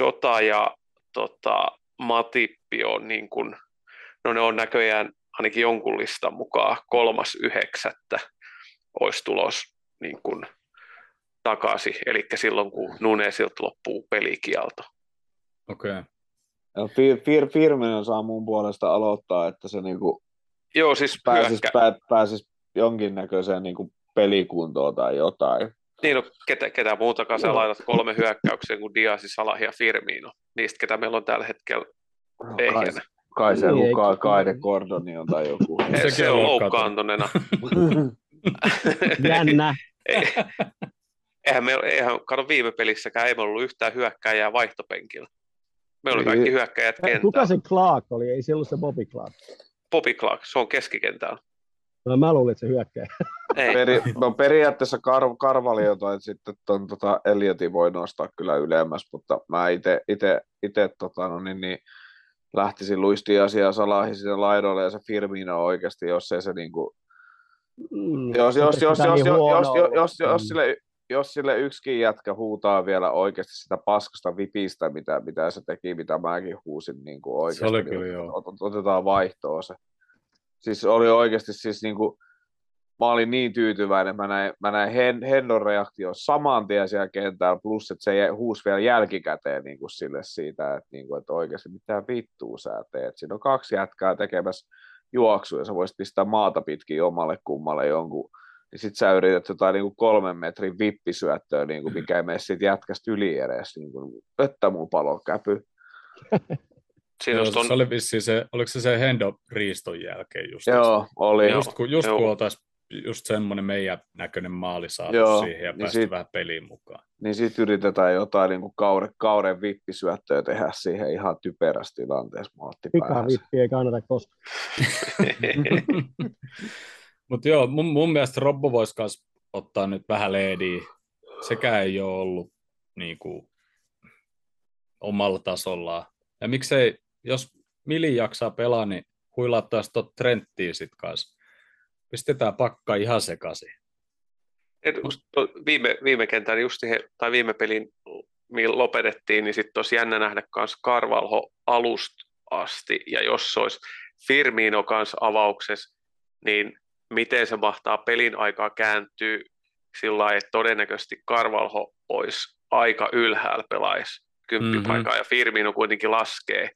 Jota ja tota, Matippi on niin kuin, no ne on näköjään ainakin jonkun listan mukaan kolmas yhdeksättä olisi tulos niin kuin takaisin, eli silloin kun Nunesilta loppuu pelikielto. Okei. Okay. Fir, Fir, Firminen saa mun puolesta aloittaa, että se niinku Joo, siis pääsis, hyökkä, pää, pääsis jonkinnäköiseen niinku pelikuntoon tai jotain. niin no, ketä, ketä muutakaan sä laitat kolme hyökkäykseen kuin Diasi, Salah ja Firmino, niistä ketä meillä on tällä hetkellä Kai, ehjänä. kai se Niin, eikö- Kaide Gordoni on tai joku. Se, se on loukkaantuneena. Jännä. Ei- eihän, me, eihän kato viime pelissäkään ei me ollut yhtään hyökkääjää vaihtopenkillä. Meillä oli Niin. kaikki hyökkäjät Kuka kentällä. se Clark oli? Ei se ollut se Bobby Clark. Bobby Clark, se on keskikentällä. No, mä luulin, että se hyökkää. Ei, Peri, no periaatteessa kar, Karvaliota että sitten ton, tota, Eliotin voi nostaa kyllä ylemmäs, mutta mä itse ite, ite, tota, no, niin, niin, lähtisin Luis Diaz ja Salahi sinne laidoille ja se Firmino oikeasti, jos ei se niinku, Mm, jos, jos, jos, jos, niin jos, jos, jos, jos, jos, sille, jos sille yksikin jätkä huutaa vielä oikeasti sitä paskasta vipistä, mitä, mitä se teki, mitä mäkin huusin niin kuin oikeasti, oli niin kyllä, joo. ot- otetaan vaihtoon se. Siis oli oikeasti siis niin kuin, mä olin niin tyytyväinen, mä näin, mä näin Hen, Hennon reaktio saman tien siellä kentällä, plus että se huusi vielä jälkikäteen niin kuin sille siitä, että, niin kuin, että oikeasti mitä vittua sä teet. Siinä on kaksi jätkää tekemässä juoksuja, sä voisit pistää maata pitkin omalle kummalle jonkun, niin sit sä yrität jotain niin kuin kolmen metrin vippisyöttöä, niin kuin, mikä ei mene siitä jätkästä yli edes, niin kuin, että mun palokäpy. siinä Joo, on, se oli vissiin se, oliko se se Hendo riiston jälkeen just? Joo, oli. Joo. Just kun, just kun Joo. oltaisiin just semmoinen meidän näköinen maali saatu Joo, siihen ja niin päästy sit- vähän peliin mukaan. niin sitten yritetään jotain niin kuin kauden, kauden vippisyöttöä tehdä siihen ihan typerässä tilanteessa. Päähän. Pikavippi ei kannata koskaan. Mutta joo, mun, mun mielestä Robbo voisi myös ottaa nyt vähän leediä. Sekä ei ole ollut niin kuin, omalla tasollaan. Ja miksei, jos Mili jaksaa pelaa, niin huilattaisi tuot Trenttiin sitten kanssa. Pistetään pakka ihan sekaisin. Et, viime, viime kentän just he, tai viime pelin lopetettiin, niin sitten olisi jännä nähdä myös Karvalho alusta asti, ja jos se olisi Firmino kanssa avauksessa, niin miten se mahtaa pelin aikaa kääntyä sillä lailla, että todennäköisesti Karvalho olisi aika ylhäällä pelaisi kymppipaikaa, mm-hmm. ja Firmino kuitenkin laskee,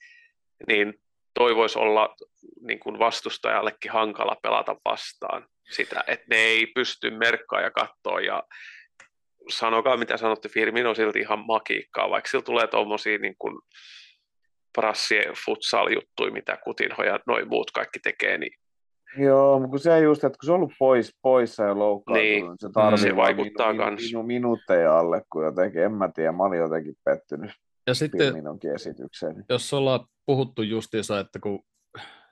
niin toivoisi olla niin kuin vastustajallekin hankala pelata vastaan sitä, että ne ei pysty merkkaa ja katsoa ja sanokaa mitä sanotte, Firmino on silti ihan makiikkaa, vaikka sillä tulee tuommoisia niin kuin prassien futsal-juttuja, mitä Kutinho ja noin muut kaikki tekee, niin Joo, mutta kun se just, että kun se on ollut pois, poissa ja loukkaantunut, niin, niin se tarvitsee se vaikuttaa minu, minu, minu, minuutteja alle, kun jotenkin, en mä tiedä, mä olin jotenkin pettynyt ja sitten, minunkin esitykseen. Jos ollaan puhuttu justiinsa, että kun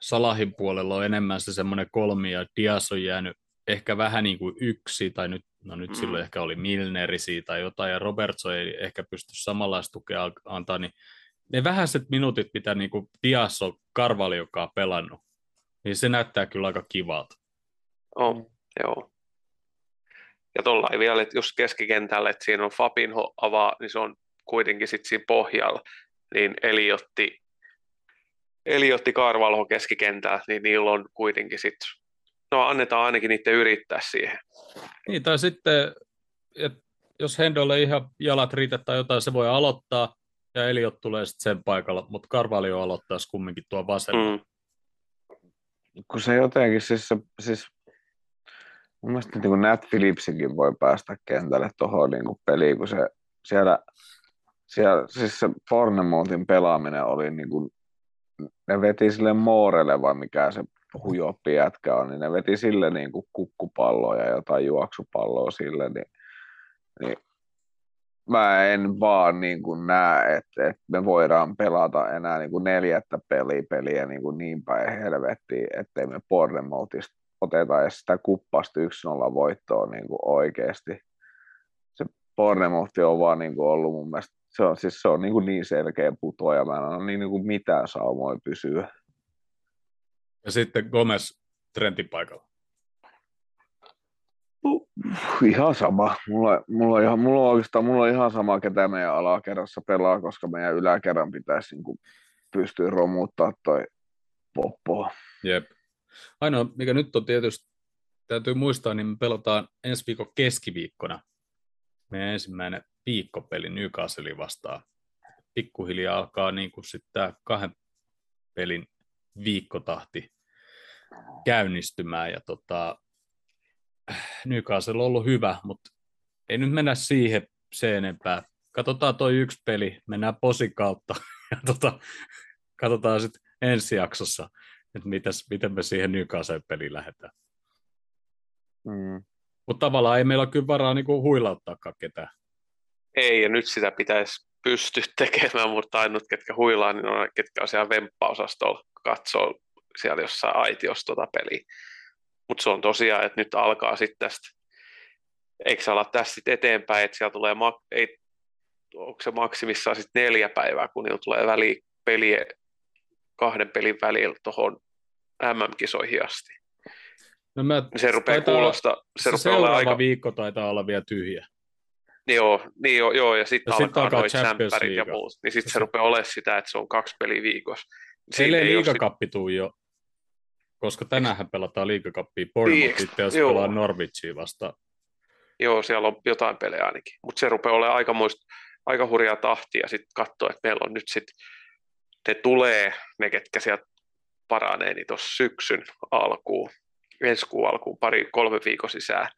Salahin puolella on enemmän se semmoinen kolmi ja Dias on jäänyt ehkä vähän niin kuin yksi, tai nyt, no nyt mm. silloin ehkä oli Milnerisi tai jotain, ja Robertso ei ehkä pysty samanlaista tukea antaa, niin ne vähäiset minuutit, mitä niin kuin Dias on Karvali, joka on pelannut, niin se näyttää kyllä aika kivalta. On, joo. Ja tuolla ei vielä, että just keskikentällä, että siinä on Fabinho avaa, niin se on kuitenkin sitten siinä pohjalla, niin Eliotti, Eliotti Karvalho keskikentällä, niin niillä on kuitenkin sitten, no annetaan ainakin niiden yrittää siihen. Niin, tai sitten, että jos Hendolle ihan jalat riitä tai jotain, se voi aloittaa, ja Eliot tulee sitten sen paikalla, mutta Karvalio aloittaisi kumminkin tuo vasemmalla. Mm. Kun se jotenkin, siis, se, siis mun mielestä niin Nat Phillipsinkin voi päästä kentälle tuohon niin peliin, kun se siellä siellä, siis se Fornemontin pelaaminen oli niin kuin, ne veti sille Moorelle vai mikä se hujoppi jätkä on, niin ne veti sille niin kuin kukkupalloa ja jotain juoksupalloa sille, niin, niin mä en vaan niin kuin näe, että, että me voidaan pelata enää niin kuin neljättä peliä, peliä niin, kuin niin päin helvettiin, ettei me Pornemotista oteta edes sitä kuppasta 1-0 voittoa niin kuin oikeasti. Se Pornemotti on vaan niin kuin ollut mun mielestä se on, siis se on niin, kuin niin selkeä putoja, mä en ole niin, niin kuin mitään saumoja pysyä. Ja sitten Gomez Trentin paikalla. Ihan sama. Mulla, mulla, on ihan, mulla on oikeastaan mulla on ihan sama, ketä meidän alakerrassa pelaa, koska meidän yläkerran pitäisi niin kuin pystyä romuttaa toi poppo. Jep. Ainoa, mikä nyt on tietysti, täytyy muistaa, niin me pelataan ensi viikon keskiviikkona meidän ensimmäinen viikkopeli Newcastle vastaan. Pikkuhiljaa alkaa niin kuin sitten tämä kahden pelin viikkotahti käynnistymään. Ja tota, Newcastle on ollut hyvä, mutta ei nyt mennä siihen se enempää. Katsotaan toi yksi peli, mennään posin kautta ja tota, katsotaan sitten ensi jaksossa, että mitäs, miten me siihen Newcastle-peliin lähdetään. Mm. Mutta tavallaan ei meillä ole kyllä varaa niinku huilauttaakaan ketään. Ei, ja nyt sitä pitäisi pystyä tekemään, mutta ainut, ketkä huilaa, niin on ketkä on siellä vemppaosastolla katsoo siellä jossain aitiossa tuota peliä. Mutta se on tosiaan, että nyt alkaa sitten tästä, eikö se ala tästä sitten eteenpäin, että siellä tulee, mak- ei, onko se maksimissaan sitten neljä päivää, kun niillä tulee väli peliä, kahden pelin välillä tuohon MM-kisoihin asti. No mä, se rupeaa kuulostaa. Se, se rupeaa seuraava aika... viikko taitaa olla vielä tyhjä. Niin joo, niin joo, joo ja sitten alkaa, alkaa noin sämpärit ja muut, niin sitten se rupeaa olemaan sitä, että se on kaksi peliä viikossa. Siinä ei liikakappi tuu jo, koska tänään pelataan liikakappia Bournemouth itse asiassa pelaa Norwichia vastaan. Joo, siellä on jotain pelejä ainakin, mutta se rupeaa olemaan aika, muist, aika hurjaa tahtia ja sitten katsoa, että meillä on nyt sitten, ne tulee, ne ketkä sieltä paranee, niin tuossa syksyn alkuun, ensi kuun alkuun, pari, kolme viikon sisään,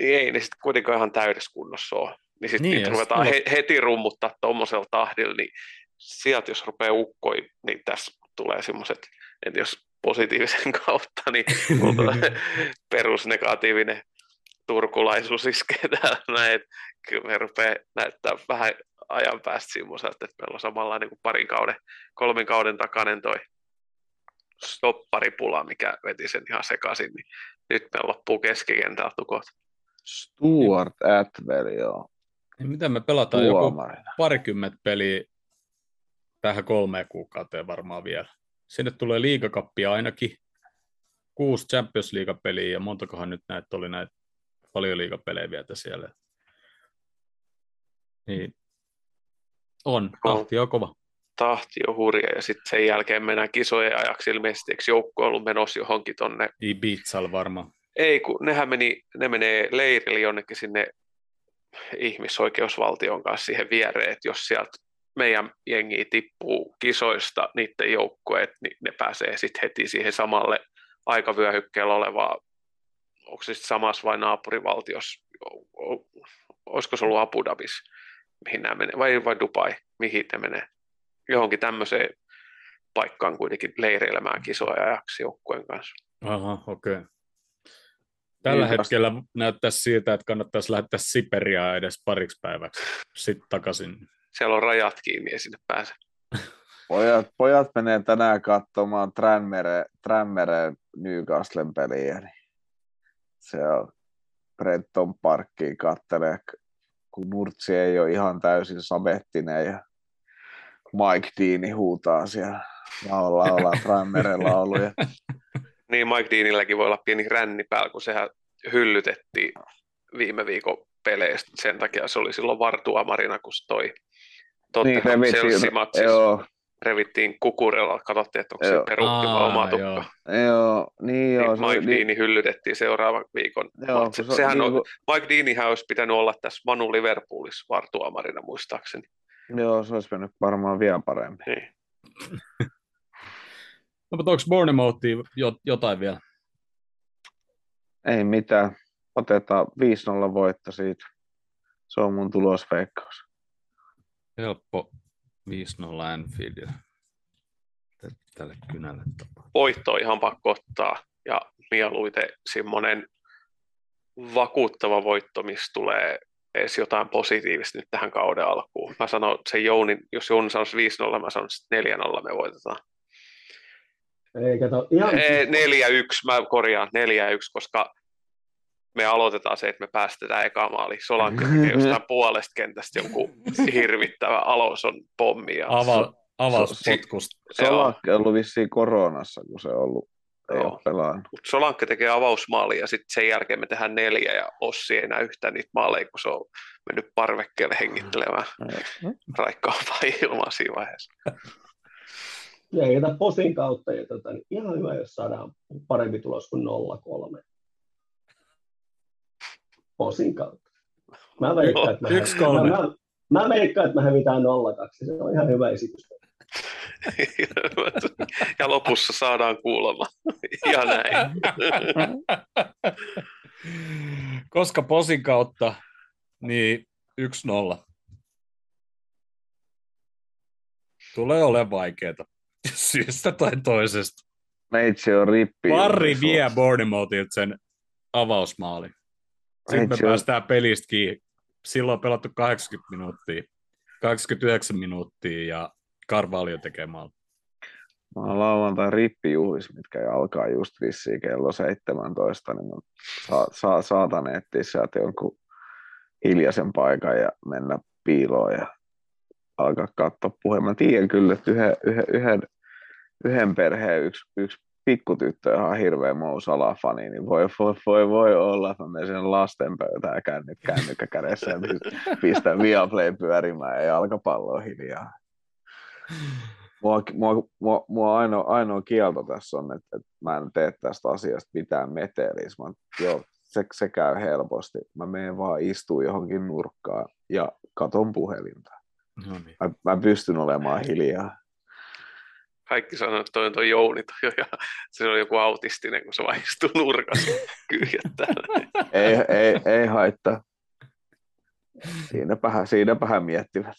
niin ei ne sitten kuitenkaan ihan täydessä kunnossa ole. Niin sitten niin, ruvetaan he, heti rummuttaa tuommoisella tahdilla, niin sieltä jos rupeaa ukkoi, niin tässä tulee semmoiset, että jos positiivisen kautta, niin perusnegatiivinen turkulaisuus iskee täällä näin, että kyllä me rupeaa näyttää vähän ajan päästä semmoiselta, että meillä on samalla niin kuin parin kauden, kolmen kauden takainen toi stopparipula, mikä veti sen ihan sekaisin, niin nyt me loppuu keskikentältä tukot. Stuart Atwell, joo. Niin miten me pelataan joku Tuomarina. parikymmentä peliä tähän kolmeen kuukauteen varmaan vielä. Sinne tulee liigakappia ainakin, kuusi Champions League-peliä ja montakohan nyt näitä oli näitä paljon liigapelejä vielä siellä. Niin. On, tahti on kova. Tahti on hurja ja sitten sen jälkeen mennään kisojen ajaksi ilmeisesti, eikö joukko ollut menossa johonkin tonne Ibizal varmaan. Ei, kun nehän meni, ne menee leirille jonnekin sinne ihmisoikeusvaltion kanssa siihen viereen, että jos sieltä meidän jengi tippuu kisoista niiden joukkueet, niin ne pääsee sitten heti siihen samalle aikavyöhykkeellä olevaan, onko se sitten samassa vai naapurivaltiossa, olisiko se ollut Abu Dhabis, mihin nämä menee, vai, vai Dubai, mihin ne menee, johonkin tämmöiseen paikkaan kuitenkin leireilemään kisoja ajaksi joukkueen kanssa. Aha, okei. Okay. Tällä Niin, hetkellä näyttäisi siltä, että kannattaisi lähettää Siperiaa edes pariksi päiväksi sitten takaisin. Siellä on rajat kiinni ja sinne pääsee. Pojat, pojat menee tänään katsomaan Tranmere, Tranmere Newcastlen peliä. Niin se on Brenton Parkkiin kattelee, kun Murtsi ei ole ihan täysin samettinen ja Mike Deani huutaa siellä laulaa, laulaa Tranmeren lauluja. Niin Mike Deanilläkin voi olla pieni ränni päällä, kun sehän hyllytettiin viime viikon peleistä. Sen takia se oli silloin vartuamarina, kun se toi Niin, revittiin, Chelsea-matsissa joo, revittiin kukurella, katsottiin, että onko se Joo. peruutti vai Aa, oma tukka. joo. joo, niin joo. Niin se Mike Deani hyllytettiin seuraavan viikon. Joo, se- Sehän niin on, Mike Deanihän olisi pitänyt olla tässä Manu Liverpoolissa vartuamarina muistaakseni. Joo, se olisi mennyt varmaan vielä paremmin. Niin. No, mutta onko Bournemouthia jo, jotain vielä? Ei mitään. Otetaan 5-0 voitto siitä. Se on mun tulosveikkaus. Helppo 5-0 Anfield. Tälle kynälle tapaa. Voitto on ihan pakko ottaa ja mieluiten semmoinen vakuuttava voitto, missä tulee edes jotain positiivista nyt tähän kauden alkuun. Mä sanon sen Jounin, jos Jouni sanoisi 5-0, mä sanon sitten 4-0 me voitetaan. Ei, kato, ihan, Ei, 4-1, mä korjaan 4-1, koska me aloitetaan se, että me päästetään eka maali. Solanka tekee jostain puolesta kentästä jonkun hirvittävä Alonson pommi. Ja Ava, avauspotkusta. On ollut vissiin koronassa, kun se on ollut, ei Joo. ole Solanka tekee avausmaali ja sitten sen jälkeen me tehdään neljä ja Ossi ei enää yhtään niitä maaleja, kun se on mennyt parvekkeelle hengittelemään raikkaampaa ilmaa siinä vaiheessa. ja jätä posin kautta, ja tota, niin ihan hyvä, jos saadaan parempi tulos kuin 0-3. Posin kautta. Mä veikkaan, että me, Yksi kolme. mä, mä, mä veikkaan, että me hävitään 0-2. Se on ihan hyvä esitys. ja lopussa saadaan kuulemma. Ja näin. Koska posin kautta, niin 1-0. Tulee olemaan vaikeaa. Syystä tai toisesta. Meitsi on rippi. Parri vie Bournemouthilta sen avausmaali. Sitten me päästään pelistä kiinni. Silloin on pelattu 80 minuuttia, 89 minuuttia ja Carvalho tekee maali. Mä oon lauantai rippijuhlis, mitkä alkaa just vissiin kello 17, niin mä sa- sa- saatan etsiä sieltä jonkun hiljaisen paikan ja mennä piiloon ja alkaa katsoa puheen. Mä tiedän kyllä, että yhden, yhden, yhden, yhden perheen yksi, yksi pikkutyttö on ihan hirveä Mo Salah-fani, niin voi, voi, voi, voi olla, että mä menen sen lastenpöytään ja känny, kännykkä kädessä ja pistän- Viaplay pyörimään ja jalkapallo on hiljaa. Mua, mua, mua, mua ainoa, ainoa kielto tässä on, että, että mä en tee tästä asiasta mitään meteliä. Mä, joo, se, se käy helposti. Mä menen vaan istuu johonkin nurkkaan ja katon puhelinta. No niin. Mä, mä pystyn olemaan hiljaa. Kaikki sanoo, että toi on toi Jouni toi, ja se on joku autistinen, kun se vaan istuu nurkassa kyhjättää. Ei, ei, ei haittaa. Siinäpä, hän- siinäpä hän miettivät.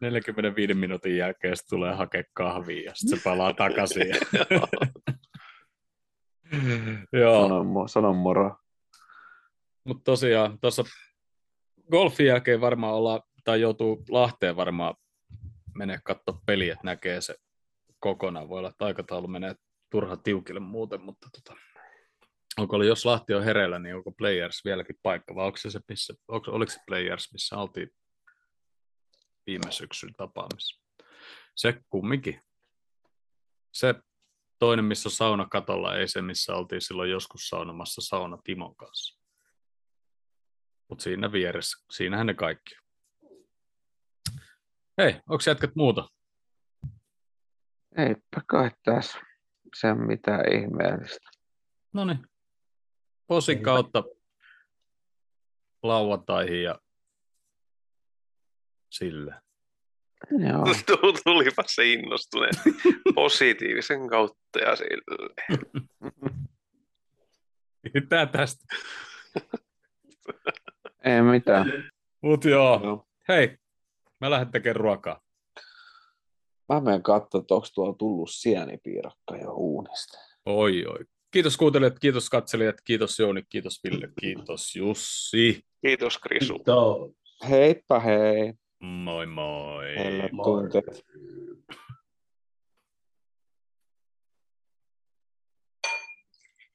45 minuutin jälkeen se tulee hakea kahvia ja sitten se palaa takaisin. Joo, Sanon, mo- sanon moro. mutta tosiaan tuossa golfin jälkeen varmaan ollaan, tai joutuu Lahteen varmaan menee katsoa peliä, että näkee se kokonaan. Voi olla, että aikataulu menee turha tiukille muuten, mutta tota, onko oli, jos Lahti on hereillä, niin onko Players vieläkin paikka, vai onko se se, missä, onko, oliko se Players, missä oltiin viime syksyn tapaamissa? Se kumminkin. Se toinen, missä sauna katolla, ei se, missä oltiin silloin joskus saunomassa sauna Timon kanssa. Mutta siinä vieressä, siinähän ne kaikki. Hei, onko jätkät muuta? Eipä kai tässä se mitään ihmeellistä. No niin. Posin kautta lauantaihin ja sille. Joo. Tulipa se innostuneen positiivisen kautta ja sille. Tää tästä. Ei mitään. Mut joo. Joo. Hei, mä lähden tekemään ruokaa. Mä menen katsoa, että onko tuolla tullut sienipiirakka jo uunista. Oi, oi. Kiitos kuuntelijat, kiitos katselijat, kiitos Jouni, kiitos Ville, kiitos Jussi. Kiitos Krisu. Kiitos. Heippa hei. Moi moi. Helle Moi. tunteet.